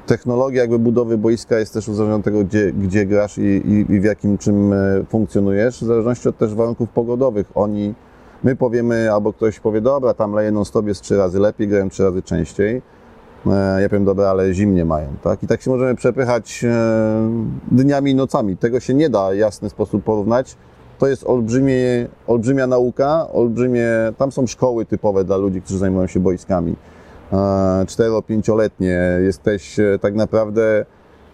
S2: Technologia jakby budowy boiska jest też uzależniona od tego, gdzie, gdzie grasz i, i, i w jakim czym e, funkcjonujesz, w zależności od też warunków pogodowych. Oni, my powiemy, albo ktoś powie, dobra, tam leje non stop jest trzy razy lepiej, grają trzy razy częściej. E, Ja powiem, dobra, ale zimnie mają, tak? I tak się możemy przepychać e, dniami i nocami. Tego się nie da w jasny sposób porównać. To jest olbrzymie, olbrzymia nauka, olbrzymie, tam są szkoły typowe dla ludzi, którzy zajmują się boiskami. 4-5-letnie. Jesteś e, tak naprawdę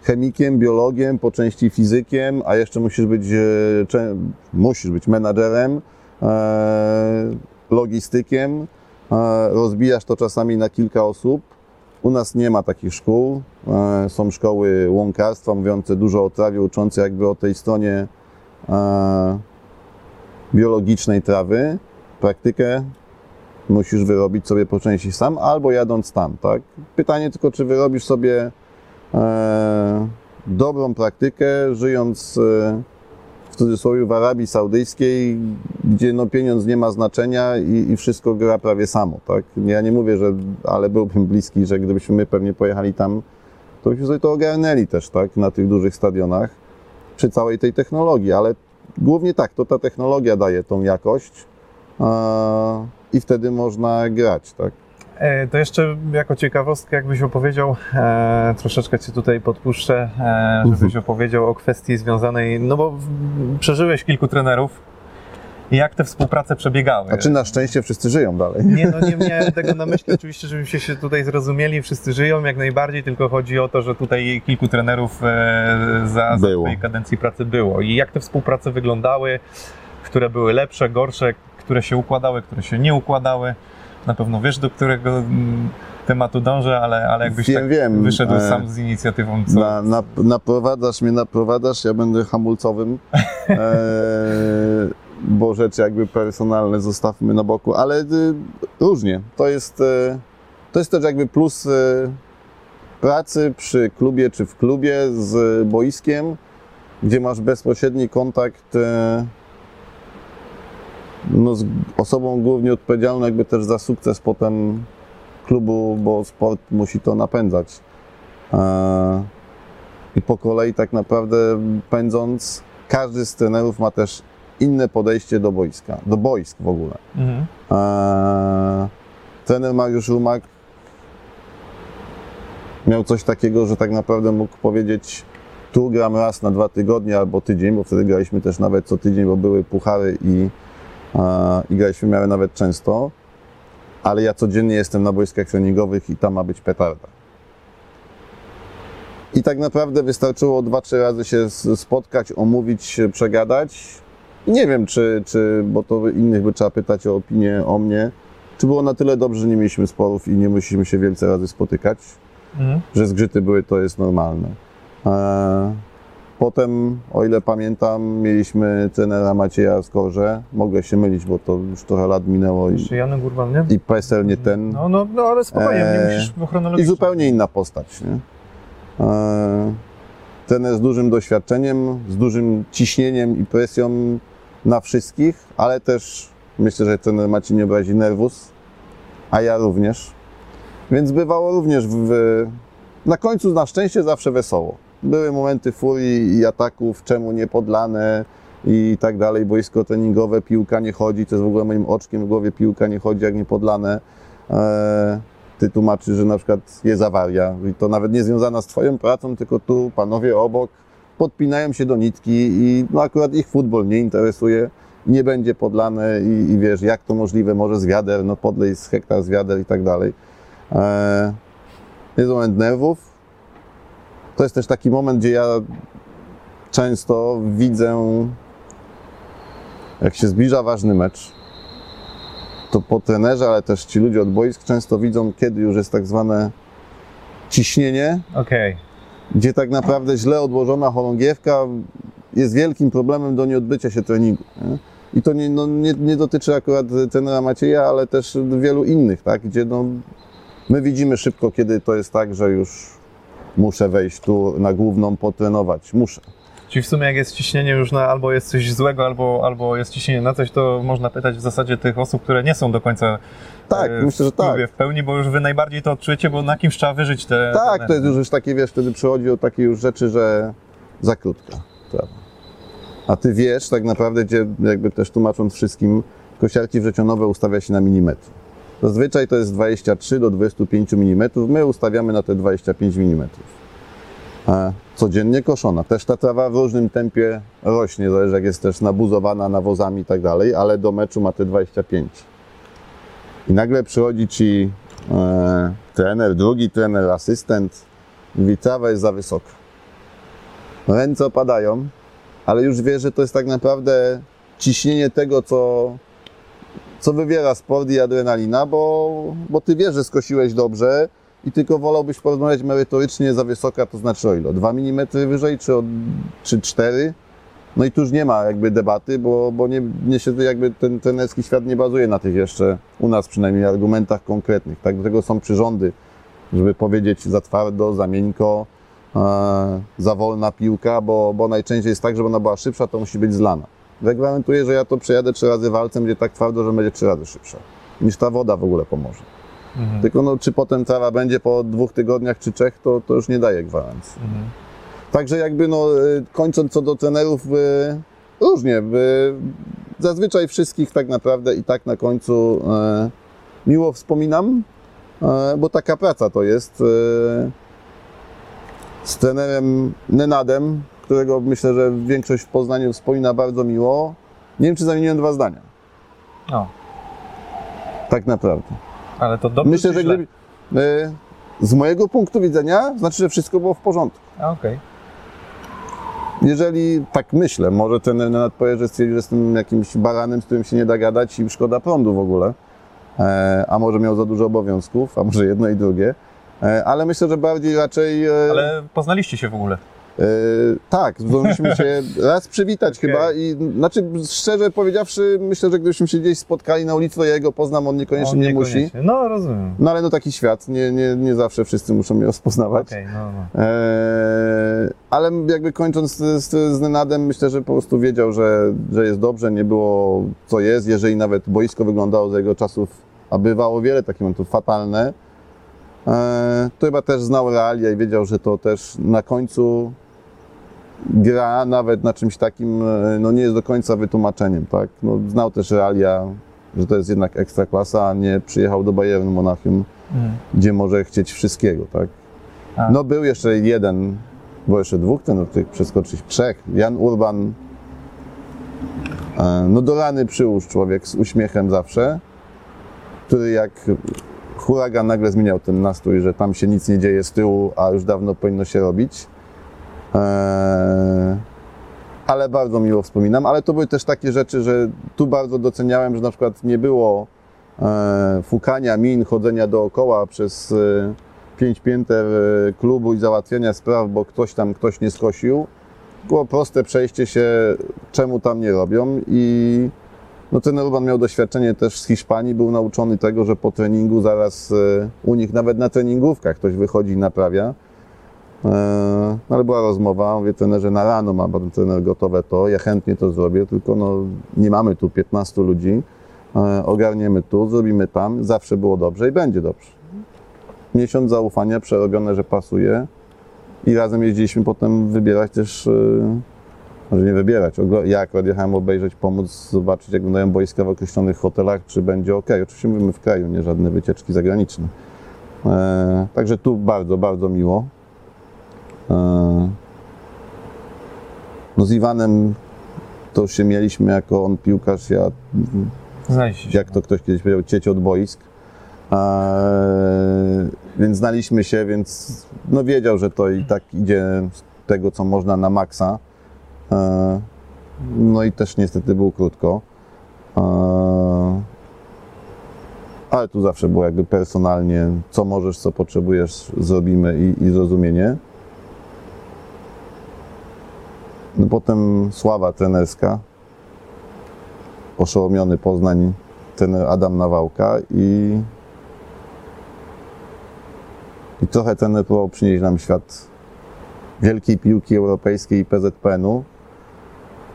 S2: chemikiem, biologiem, po części fizykiem, a jeszcze musisz być, e, musisz być menadżerem, e, logistykiem. Rozbijasz to czasami na kilka osób. U nas nie ma takich szkół. Są szkoły łąkarstwa mówiące dużo o trawie, uczące jakby o tej stronie biologicznej trawy. Praktykę musisz wyrobić sobie po części sam, albo jadąc tam, tak? Pytanie tylko, czy wyrobisz sobie e, dobrą praktykę, żyjąc e, w cudzysłowie w Arabii Saudyjskiej, gdzie no pieniądz nie ma znaczenia i, i wszystko gra prawie samo, tak? Ja nie mówię, że, ale byłbym bliski, że gdybyśmy my pewnie pojechali tam, to byśmy sobie to ogarnęli też, tak? Na tych dużych stadionach, przy całej tej technologii, ale głównie tak, to ta technologia daje tą jakość, i wtedy można grać, tak?
S1: E, To jeszcze jako ciekawostkę, jakbyś opowiedział, e, troszeczkę Cię tutaj podpuszczę, e, żebyś
S2: Mhm.
S1: opowiedział o kwestii związanej, no bo przeżyłeś kilku trenerów jak te współprace przebiegały.
S2: A czy na szczęście wszyscy żyją dalej?
S1: Nie, no nie miałem tego na myśli, oczywiście, żebyśmy się tutaj zrozumieli, wszyscy żyją jak najbardziej, tylko chodzi o to, że tutaj kilku trenerów e, za, za
S2: Było.
S1: swojej kadencji pracy było. I jak te współprace wyglądały, które były lepsze, gorsze, które się układały, które się nie układały. Na pewno wiesz, do którego mm, tematu dążę, ale, ale jakbyś
S2: Wiem,
S1: tak
S2: wiem.
S1: wyszedł
S2: E,
S1: sam z inicjatywą, co...
S2: Na, na, naprowadzasz mnie, naprowadzasz, ja będę hamulcowym, e, bo rzeczy jakby personalne zostawmy na boku, ale y, różnie. To jest, e, to jest też jakby plus e, pracy przy klubie czy w klubie z boiskiem, gdzie masz bezpośredni kontakt no, z osobą głównie odpowiedzialną jakby też za sukces potem klubu, bo sport musi to napędzać. E, I po kolei tak naprawdę pędząc, każdy z trenerów ma też inne podejście do boiska, do boisk w ogóle.
S1: Mhm.
S2: Eee, trener Mariusz Rumak miał coś takiego, że tak naprawdę mógł powiedzieć tu gram raz na dwa tygodnie albo tydzień, bo wtedy graliśmy też nawet co tydzień, bo były puchary i, e, i graliśmy w miarę nawet często, ale ja codziennie jestem na boiskach treningowych i tam ma być petarda. I tak naprawdę wystarczyło dwa, trzy razy się spotkać, omówić, przegadać. Nie wiem, czy, czy, bo to innych by trzeba pytać o opinię o mnie, czy było na tyle dobrze, że nie mieliśmy sporów i nie musieliśmy się wielce razy spotykać,
S1: Mhm.
S2: że zgrzyty były, to jest normalne. Eee, Potem, o ile pamiętam, mieliśmy trenera Macieja Skorze. Mogę się mylić, bo to już trochę lat minęło i,
S1: Czy Janek nie?
S2: i PESEL nie ten.
S1: No, no, no ale spokojnie, nie
S2: Eee,
S1: musisz
S2: I
S1: chronologicznie.
S2: zupełnie inna postać. Nie? Eee, Trener z dużym doświadczeniem, z dużym ciśnieniem i presją na wszystkich, ale też myślę, że trener Maciej nie obrazi nerwus, a ja również. Więc bywało również w, w, na końcu na szczęście zawsze wesoło. Były momenty furii i ataków, czemu nie podlane i tak dalej. Boisko treningowe, piłka nie chodzi, to jest w ogóle moim oczkiem w głowie, piłka nie chodzi jak nie podlane. Eee, ty tłumaczysz, że na przykład jest awaria i to nawet nie związana z twoją pracą, tylko tu panowie obok podpinają się do nitki i no akurat ich futbol nie interesuje, nie będzie podlane i, i wiesz, jak to możliwe, może z wiader, no podlej z hektar z wiader i tak dalej. Eee, jest moment nerwów. To jest też taki moment, gdzie ja często widzę, jak się zbliża ważny mecz, to po trenerze, ale też ci ludzie od boisk często widzą, kiedy już jest tak zwane ciśnienie,
S1: Okej.
S2: gdzie tak naprawdę źle odłożona chorągiewka jest wielkim problemem do nieodbycia się treningu. Nie? I to nie, no, nie, nie dotyczy akurat trenera Macieja, ale też wielu innych, tak? gdzie no, my widzimy szybko, kiedy to jest tak, że już muszę wejść tu na główną, potrenować. Muszę.
S1: Czyli w sumie jak jest ciśnienie już na albo jest coś złego, albo, albo jest ciśnienie na coś, to można pytać w zasadzie tych osób, które nie są do końca
S2: Tak,
S1: e,
S2: myślę, że
S1: w
S2: tak.
S1: w pełni, bo już wy najbardziej to odczujecie, bo na kimś trzeba wyżyć te...
S2: Tak,
S1: te
S2: to jest już, już takie, wiesz, wtedy przychodzi o takie już rzeczy, że za krótka trawa. A ty wiesz tak naprawdę, gdzie jakby też tłumacząc wszystkim, kosiarki wrzecionowe ustawia się na milimetr. Zazwyczaj to jest 23 do 25 mm, my ustawiamy na te 25 mm. Codziennie koszona. Też ta trawa w różnym tempie rośnie, zależy jak jest też nabuzowana nawozami i tak dalej, ale do meczu ma te 25. I nagle przychodzi ci e, trener, drugi trener, asystent, mówi, trawa jest za wysoka. Ręce opadają, ale już wie, że to jest tak naprawdę ciśnienie tego, co, co wywiera sport i adrenalina, bo, bo ty wiesz, że skosiłeś dobrze i tylko wolałbyś porozmawiać merytorycznie za wysoka, to znaczy o ile? 2 mm wyżej czy, o, czy 4? No i tu już nie ma jakby debaty, bo, bo nie, nie się jakby ten trenerski świat nie bazuje na tych jeszcze, u nas przynajmniej, argumentach konkretnych. Tak, do tego są przyrządy, żeby powiedzieć za twardo, za miękko, e, za wolna piłka, bo, bo najczęściej jest tak, żeby ona była szybsza, to musi być zlana. Reglamentuje, że ja to przejadę trzy razy walcem, będzie tak twardo, że będzie trzy razy szybsza. Niż ta woda w ogóle pomoże.
S1: Mhm.
S2: Tylko no, czy potem trawa będzie po dwóch tygodniach czy trzech, to, to już nie daje gwarancji.
S1: Mhm.
S2: Także jakby no, y, kończąc co do trenerów, y, różnie. y, Zazwyczaj wszystkich tak naprawdę i tak na końcu miło wspominam, bo taka praca to jest. Z trenerem Nenadem, którego myślę, że większość w Poznaniu wspomina bardzo miło. Nie wiem, czy zamieniłem dwa zdania.
S1: O,
S2: Tak naprawdę.
S1: ale to dobrze
S2: Myślę, że gdyby, e, z mojego punktu widzenia znaczy, że wszystko było w porządku.
S1: Okej.
S2: Jeżeli tak myślę, może ten że stwierdził, że jestem jakimś baranem, z którym się nie da gadać i szkoda prądu w ogóle. E, a może miał za dużo obowiązków, a może jedno i drugie. E, ale myślę, że bardziej raczej. E,
S1: Ale poznaliście się w ogóle.
S2: E, tak, zdążyliśmy się raz przywitać
S1: Okej.
S2: chyba i znaczy szczerze powiedziawszy, myślę, że gdybyśmy się gdzieś spotkali na ulicy, to ja jego poznam, on niekoniecznie
S1: On
S2: nie musi.
S1: niekoniecznie. No, rozumiem.
S2: No ale no taki świat, nie, nie, nie zawsze wszyscy muszą mnie rozpoznawać.
S1: Okej, no, no.
S2: Eee, ale jakby kończąc z, z, z Nenadem, myślę, że po prostu wiedział, że, że jest dobrze, nie było co jest. Jeżeli nawet boisko wyglądało za jego czasów, a bywało wiele takich momentów fatalne, eee, to chyba też znał realia i wiedział, że to też na końcu gra nawet na czymś takim, e, no nie jest do końca wytłumaczeniem, tak? No, znał też realia, że to jest jednak ekstraklasa, a nie przyjechał do Bayernu Monachium,
S1: Mhm.
S2: gdzie może chcieć wszystkiego, tak?
S1: A.
S2: No był jeszcze jeden, bo jeszcze dwóch ten tych przeskoczyć, trzech. Jan Urban, e, no do rany przyłóż człowiek z uśmiechem zawsze, który jak huragan nagle zmieniał ten nastrój, że tam się nic nie dzieje z tyłu, a już dawno powinno się robić. E, ale bardzo miło wspominam, ale to były też takie rzeczy, że tu bardzo doceniałem, że na przykład nie było e, fukania min, chodzenia dookoła przez e, pięć pięter e, klubu i załatwiania spraw, bo ktoś tam ktoś nie skosił. Było proste przejście się, czemu tam nie robią i no ten Urban miał doświadczenie też z Hiszpanii, był nauczony tego, że po treningu zaraz e, u nich nawet na treningówkach ktoś wychodzi i naprawia. E, no ale była rozmowa, mówię trenerze na rano ma pan trener gotowe to, ja chętnie to zrobię, tylko no nie mamy tu 15 ludzi, e, ogarniemy tu, zrobimy tam, zawsze było dobrze i będzie dobrze. Miesiąc zaufania, przerobione, że pasuje i razem jeździliśmy potem wybierać też, e, może nie wybierać, ja akurat jechałem obejrzeć, pomóc, zobaczyć jak wyglądają boiska w określonych hotelach, czy będzie ok. Oczywiście mówimy w kraju, nie żadne wycieczki zagraniczne. Także tu bardzo, bardzo miło. E, No z Iwanem to już się mieliśmy jako on piłkarz, ja
S1: Znaliście się.
S2: jak to ktoś kiedyś powiedział, cieć od boisk. E, więc znaliśmy się, więc no wiedział, że to i tak idzie z tego, co można na maksa. E, no i też niestety był krótko. Ale tu zawsze było jakby personalnie, co możesz, co potrzebujesz, zrobimy i, i zrozumienie. No potem sława trenerska. Oszołomiony Poznań, trener Adam Nawałka i, i trochę trener próbował przynieść nam świat wielkiej piłki europejskiej i PZPN-u,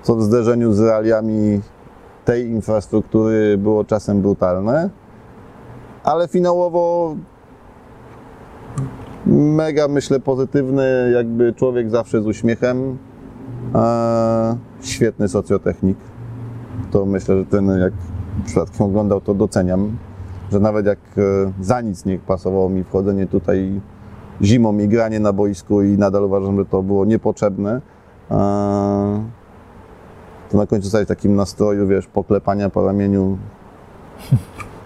S2: co w zderzeniu z realiami tej infrastruktury było czasem brutalne, ale finałowo mega, myślę, pozytywny, jakby człowiek zawsze z uśmiechem, e, świetny socjotechnik. To myślę, że ten, jak przypadkiem oglądał, to doceniam, że nawet jak e, za nic nie pasowało mi wchodzenie tutaj zimą i granie na boisku i nadal uważam, że to było niepotrzebne, e, to na końcu stać w takim nastroju, wiesz, poklepania po ramieniu,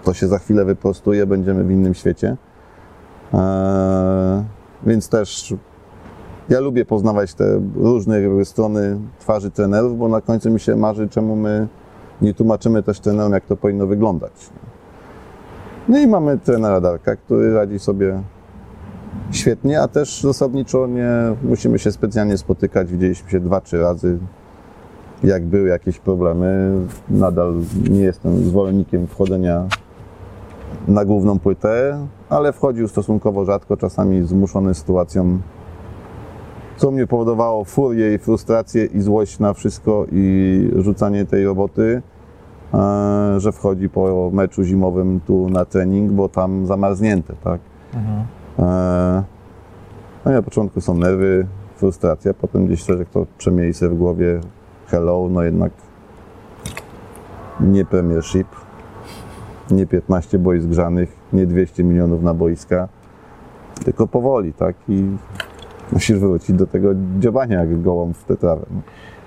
S2: to się za chwilę wyprostuje, będziemy w innym świecie. Eee, więc też ja lubię poznawać te różne strony twarzy trenerów, bo na końcu mi się marzy, czemu my nie tłumaczymy też trenerom, jak to powinno wyglądać. No i mamy trenera Darka, który radzi sobie świetnie, a też zasadniczo nie musimy się specjalnie spotykać. Widzieliśmy się dwa, trzy razy. Jak były jakieś problemy, nadal nie jestem zwolennikiem wchodzenia na główną płytę, ale wchodził stosunkowo rzadko, czasami zmuszony sytuacją, co mnie powodowało furię i frustrację i złość na wszystko i rzucanie tej roboty, e, że wchodzi po meczu zimowym tu na trening, bo tam zamarznięte, tak? E, No i na początku są nerwy, frustracja, potem gdzieś coś, jak to przemieli sobie w głowie hello, no jednak nie Premiership, nie 15 boisk grzanych, nie 200 milionów na boiska, tylko powoli, tak? I musisz wrócić do tego dziobania jak gołąb w tę trawę. no.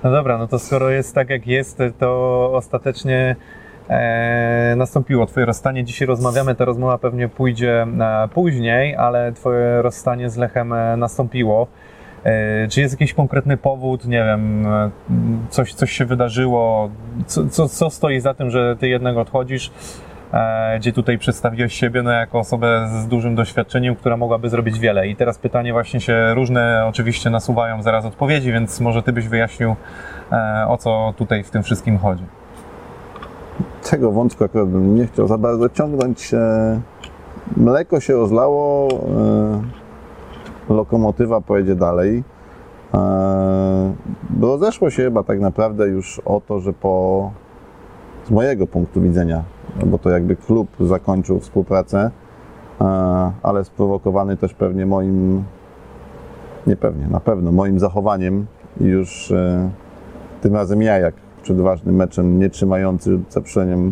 S1: No dobra, no to skoro jest tak jak jest, to ostatecznie e, nastąpiło Twoje rozstanie. Dzisiaj rozmawiamy, ta rozmowa pewnie pójdzie e, później, ale Twoje rozstanie z Lechem e, nastąpiło. E, czy jest jakiś konkretny powód, nie wiem, e, coś, coś się wydarzyło? Co, co, co stoi za tym, że Ty jednak odchodzisz? E, gdzie tutaj przedstawiłeś siebie no, jako osobę z dużym doświadczeniem, która mogłaby zrobić wiele. I teraz pytanie właśnie się różne oczywiście nasuwają zaraz odpowiedzi, więc może Ty byś wyjaśnił, e, o co tutaj w tym wszystkim chodzi.
S2: Tego wątku akurat bym nie chciał za bardzo ciągnąć. e, Mleko się rozlało, lokomotywa pojedzie dalej. E, Rozeszło się chyba tak naprawdę już o to, że po, z mojego punktu widzenia, bo to jakby klub zakończył współpracę, e, ale sprowokowany też pewnie moim, nie pewnie, na pewno moim zachowaniem już e, tym razem ja jak przed ważnym meczem nie trzymający za przeproszeniem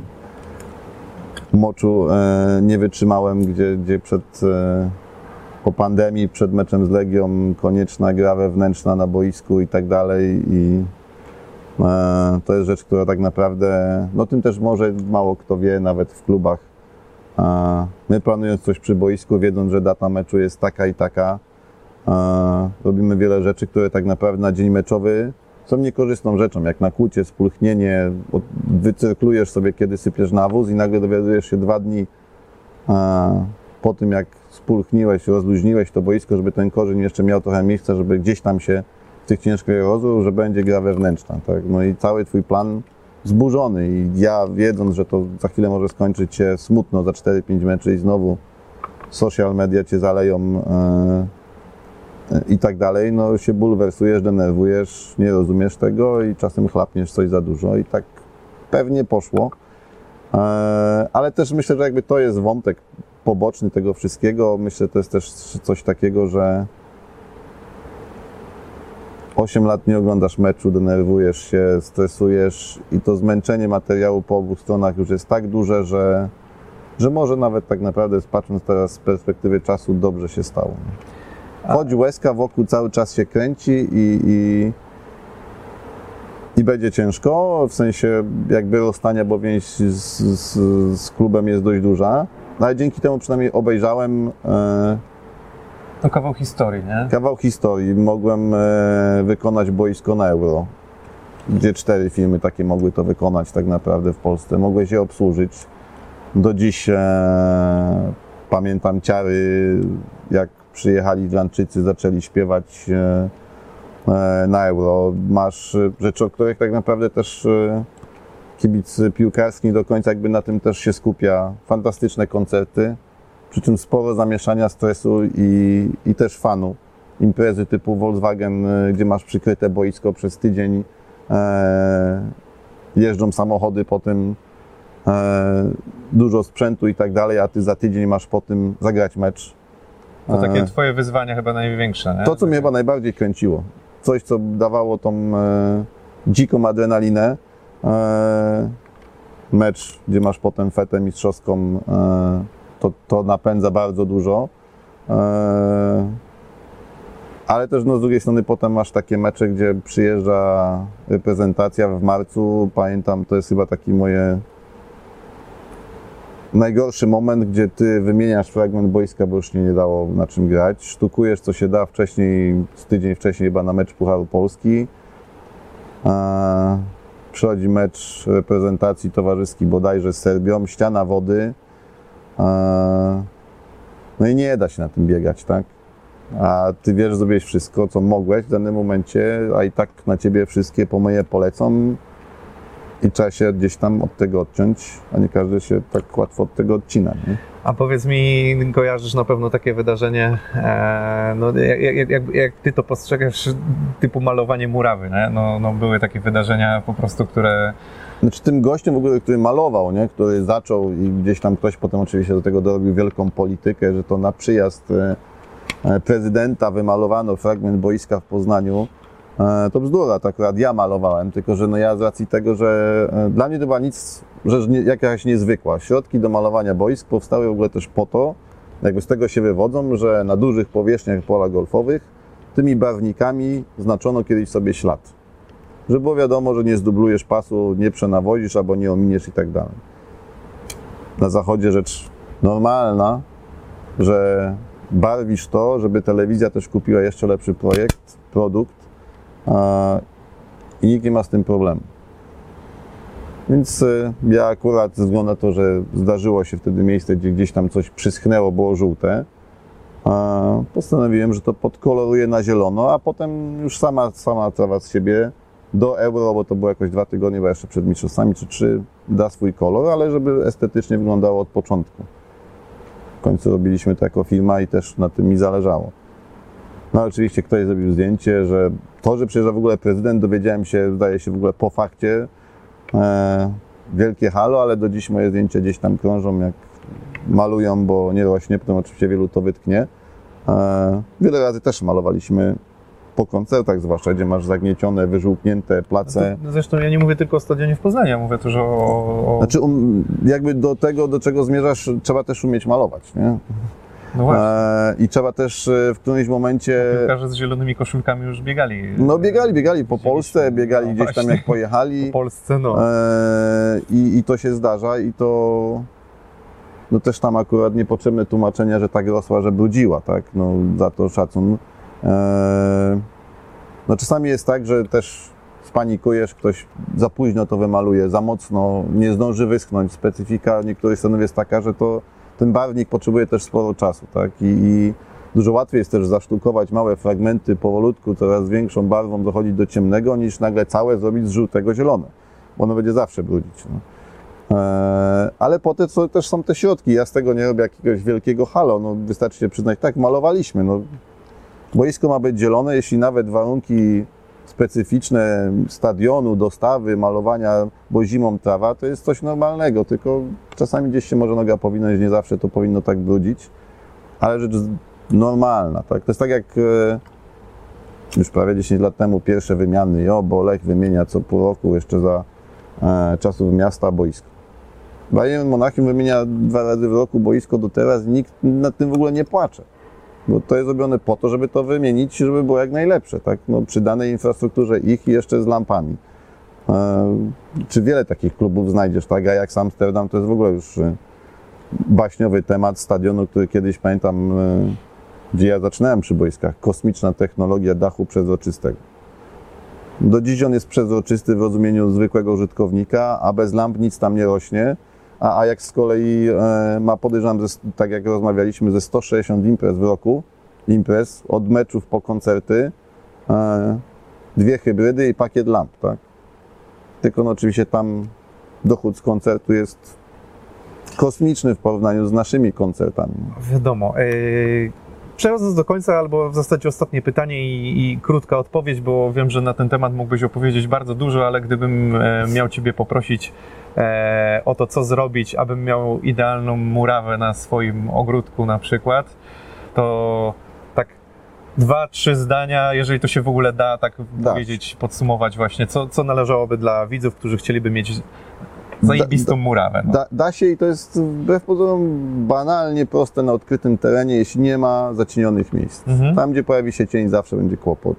S2: moczu e, nie wytrzymałem, gdzie, gdzie przed po pandemii, przed meczem z Legią konieczna gra wewnętrzna na boisku i tak dalej i to jest rzecz, która tak naprawdę, no tym też może mało kto wie, nawet w klubach. E, my planując coś przy boisku, wiedząc, że data meczu jest taka i taka, e, robimy wiele rzeczy, które tak naprawdę na dzień meczowy są niekorzystną rzeczą, jak nakłucie, spulchnienie, wycyrklujesz sobie, kiedy sypiesz nawóz i nagle dowiadujesz się dwa dni e, po tym, jak spulchniłeś, rozluźniłeś to boisko, żeby ten korzeń jeszcze miał trochę miejsca, żeby gdzieś tam się tych ciężkich rozruch, że będzie gra wewnętrzna, tak? No i cały twój plan zburzony i ja wiedząc, że to za chwilę może skończyć się smutno za 4-5 meczy i znowu social media cię zaleją e, i tak dalej, no się bulwersujesz, denerwujesz, nie rozumiesz tego i czasem chlapniesz coś za dużo i tak pewnie poszło. E, Ale też myślę, że jakby to jest wątek poboczny tego wszystkiego. Myślę, że to jest też coś takiego, że 8 lat nie oglądasz meczu, denerwujesz się, stresujesz i to zmęczenie materiału po obu stronach już jest tak duże, że, że może nawet tak naprawdę patrząc teraz z perspektywy czasu dobrze się stało. Chodź łezka, wokół cały czas się kręci i, i, i będzie ciężko, w sensie jakby rozstania, bo więź z, z, z klubem jest dość duża, no ale dzięki temu przynajmniej obejrzałem e,
S1: To kawał historii, nie?
S2: kawał historii. Mogłem e, wykonać boisko na euro, gdzie cztery firmy takie mogły to wykonać tak naprawdę w Polsce. Mogłeś je obsłużyć. Do dziś e, pamiętam ciary, jak przyjechali Irlandczycy, zaczęli śpiewać e, e, na euro. Masz e, rzeczy, o których tak naprawdę też e, kibic piłkarski do końca jakby na tym też się skupia. Fantastyczne koncerty, przy czym sporo zamieszania, stresu i, i też fanu. imprezy typu Volkswagen, e, gdzie masz przykryte boisko przez tydzień, e, jeżdżą samochody po tym, e, dużo sprzętu i tak dalej, a ty za tydzień masz po tym zagrać mecz.
S1: To takie
S2: E,
S1: twoje wyzwania chyba największe, nie?
S2: to, co mnie chyba najbardziej kręciło, coś, co dawało tą e, dziką adrenalinę, e, mecz, gdzie masz potem fetę mistrzowską, e, to, to napędza bardzo dużo. E, ale też no, z drugiej strony potem masz takie mecze, gdzie przyjeżdża reprezentacja w marcu. Pamiętam, to jest chyba taki moje najgorszy moment, gdzie ty wymieniasz fragment boiska, bo już nie, dało na czym grać. Sztukujesz co się da wcześniej, z tydzień wcześniej chyba na mecz Pucharu Polski. E, przychodzi mecz reprezentacji towarzyskiej bodajże z Serbią, ściana wody. No i nie da się na tym biegać, tak? A ty wiesz, zrobiłeś wszystko, co mogłeś w danym momencie, a i tak na ciebie wszystkie pomyje polecą i trzeba się gdzieś tam od tego odciąć, a nie każdy się tak łatwo od tego odcina. Nie?
S1: A powiedz mi, kojarzysz na pewno takie wydarzenie, e, no, jak, jak, jak, jak ty to postrzegasz, typu malowanie murawy, nie? No, no, były takie wydarzenia po prostu, które...
S2: Znaczy tym gościem w ogóle, który malował, nie? który zaczął i gdzieś tam ktoś potem oczywiście do tego dorobił wielką politykę, że to na przyjazd e, e, prezydenta wymalowano fragment boiska w Poznaniu. E, To bzdura, to akurat ja malowałem, tylko że no ja z racji tego, że dla mnie to była nic, rzecz nie, jakaś niezwykła. Środki do malowania boisk powstały w ogóle też po to, jakby z tego się wywodzą, że na dużych powierzchniach pola golfowych tymi barwnikami znaczono kiedyś sobie ślad. Żeby było wiadomo, że nie zdublujesz pasu, nie przenawozisz albo nie ominiesz i tak dalej. Na zachodzie rzecz normalna, że barwisz to, żeby telewizja też kupiła jeszcze lepszy projekt, produkt a, i nikt nie ma z tym problemu. Więc y, ja akurat ze względu na to, że zdarzyło się wtedy miejsce, gdzie gdzieś tam coś przyschnęło, było żółte, postanowiłem, że to podkoloruję na zielono, a potem już sama, sama trawa z siebie do euro, bo to było jakoś dwa tygodnie, bo jeszcze przed mistrzostwami czy trzy, da swój kolor, ale żeby estetycznie wyglądało od początku. W końcu robiliśmy to jako firma i też na tym mi zależało. No oczywiście ktoś zrobił zdjęcie, że to, że przyjeżdża w ogóle prezydent, dowiedziałem się, zdaje się w ogóle po fakcie, e, wielkie halo, ale do dziś moje zdjęcia gdzieś tam krążą, jak malują, bo nie rośnie, potem oczywiście wielu to wytknie. E, wiele razy też malowaliśmy po koncertach zwłaszcza, gdzie masz zagniecione, wyżółknięte place.
S1: No, zresztą ja nie mówię tylko o stadionie w Poznaniu, ja mówię też o... o...
S2: Znaczy, um, jakby do tego, do czego zmierzasz, trzeba też umieć malować, nie?
S1: no właśnie,
S2: E, I trzeba też e, w którymś momencie...
S1: piłkarze z zielonymi koszulkami już biegali.
S2: No biegali, biegali po. Polsce, biegali
S1: No
S2: gdzieś tam jak pojechali.
S1: W Polsce, no.
S2: E, i, I to się zdarza i to no też tam akurat niepotrzebne tłumaczenia, że tak rosła, że brudziła, tak? No za to szacun. E, no czasami jest tak, że też spanikujesz, ktoś za późno to wymaluje, za mocno, nie zdąży wyschnąć. Specyfika niektórych stanów jest taka, że to ten barwnik potrzebuje też sporo czasu, tak? I, i dużo łatwiej jest też zasztukować małe fragmenty powolutku, coraz większą barwą dochodzić do ciemnego, niż nagle całe zrobić z żółtego zielone, bo ono będzie zawsze brudzić. No. Eee, ale potem co, też są te środki. Ja z tego nie robię jakiegoś wielkiego halo. No, wystarczy się przyznać, tak, malowaliśmy. No, boisko ma być zielone, jeśli nawet warunki specyficzne stadionu, dostawy, malowania, bo zimą trawa, to jest coś normalnego, tylko czasami gdzieś się może noga powinąć, nie zawsze to powinno tak brudzić, ale rzecz normalna, tak? To jest tak jak e, już prawie 10 lat temu pierwsze wymiany, jo, bo Lech wymienia co pół roku jeszcze za e, czasów miasta boisko. Bayern Monachium wymienia dwa razy w roku boisko do teraz nikt nad tym w ogóle nie płacze. Bo to jest zrobione po to, żeby to wymienić, żeby było jak najlepsze, tak? No, przy danej infrastrukturze ich i jeszcze z lampami. E, czy wiele takich klubów znajdziesz, tak? A jak Amsterdam to jest w ogóle już e, baśniowy temat stadionu, który kiedyś pamiętam, e, gdzie ja zaczynałem przy boiskach. Kosmiczna technologia dachu przezroczystego. Do dziś on jest przezroczysty w rozumieniu zwykłego użytkownika, a bez lamp nic tam nie rośnie. A Ajax z kolei e, ma, podejrzewam, ze, tak jak rozmawialiśmy, ze 160 imprez w roku, imprez, od meczów po koncerty, e, dwie hybrydy i pakiet lamp, tak? Tylko no, oczywiście tam dochód z koncertu jest kosmiczny w porównaniu z naszymi koncertami.
S1: Wiadomo. Yy, Przechodząc do końca, albo w zasadzie ostatnie pytanie i, i krótka odpowiedź, bo wiem, że na ten temat mógłbyś opowiedzieć bardzo dużo, ale gdybym e, miał Ciebie poprosić e, o to, co zrobić, abym miał idealną murawę na swoim ogródku na przykład, to tak dwa, trzy zdania, jeżeli to się w ogóle da, tak
S2: Da.
S1: powiedzieć, podsumować właśnie, co, co należałoby dla widzów, którzy chcieliby mieć zajebistą murawę. No.
S2: Da, da się i to jest wbrew pozorom banalnie proste na odkrytym terenie, jeśli nie ma zacienionych miejsc.
S1: Mhm.
S2: Tam, gdzie pojawi się cień, zawsze będzie kłopot.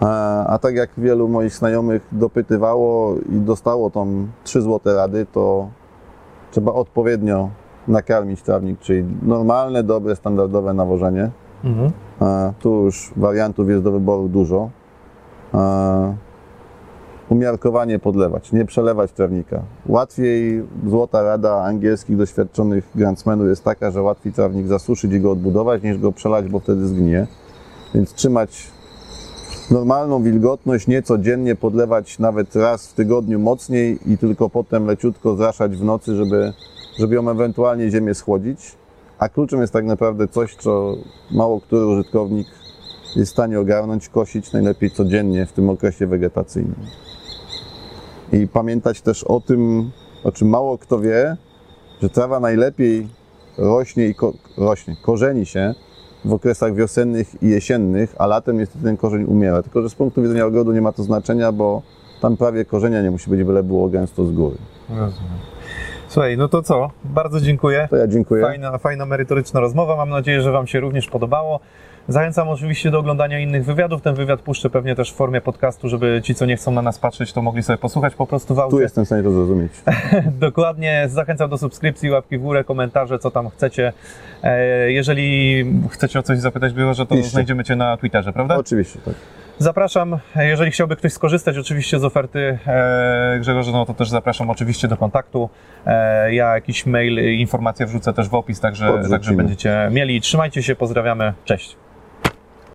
S2: A, a tak jak wielu moich znajomych dopytywało i dostało tą 3 złote rady, to trzeba odpowiednio nakarmić trawnik, czyli normalne, dobre, standardowe nawożenie.
S1: Mhm.
S2: Tu już wariantów jest do wyboru dużo. Umiarkowanie podlewać, nie przelewać trawnika. Łatwiej, złota rada angielskich doświadczonych grantsmenów jest taka, że łatwiej trawnik zasuszyć i go odbudować, niż go przelać, bo wtedy zgnie. Więc trzymać normalną wilgotność, nie codziennie podlewać nawet raz w tygodniu mocniej i tylko potem leciutko zraszać w nocy, żeby, żeby ją ewentualnie ziemię schłodzić. A kluczem jest tak naprawdę coś, co mało który użytkownik jest w stanie ogarnąć, kosić najlepiej codziennie w tym okresie wegetacyjnym. I pamiętać też o tym, o czym mało kto wie, że trawa najlepiej rośnie i ko- rośnie, korzeni się w okresach wiosennych i jesiennych, a latem niestety ten korzeń umiera. Tylko, że z punktu widzenia ogrodu nie ma to znaczenia, bo tam prawie korzenia nie musi być, byle było gęsto z góry.
S1: Rozumiem. Słuchaj, no to co? Bardzo dziękuję.
S2: To ja dziękuję.
S1: Fajna, fajna, merytoryczna rozmowa. Mam nadzieję, że Wam się również podobało. Zachęcam oczywiście do oglądania innych wywiadów. Ten wywiad puszczę pewnie też w formie podcastu, żeby ci, co nie chcą na nas patrzeć, to mogli sobie posłuchać po prostu w aucie.
S2: Tu jestem w stanie to zrozumieć.
S1: Dokładnie. Zachęcam do subskrypcji, łapki w górę, komentarze, co tam chcecie. E, Jeżeli chcecie o coś zapytać, było, że to
S2: Piszcie.
S1: znajdziemy Cię na Twitterze, prawda?
S2: Oczywiście, tak.
S1: Zapraszam, jeżeli chciałby ktoś skorzystać oczywiście z oferty e, Grzegorza, no to też zapraszam oczywiście do kontaktu. E, ja jakiś mail, informacje wrzucę też w opis, także,
S2: Podrzucimy.
S1: także będziecie mieli. Trzymajcie się, pozdrawiamy, cześć.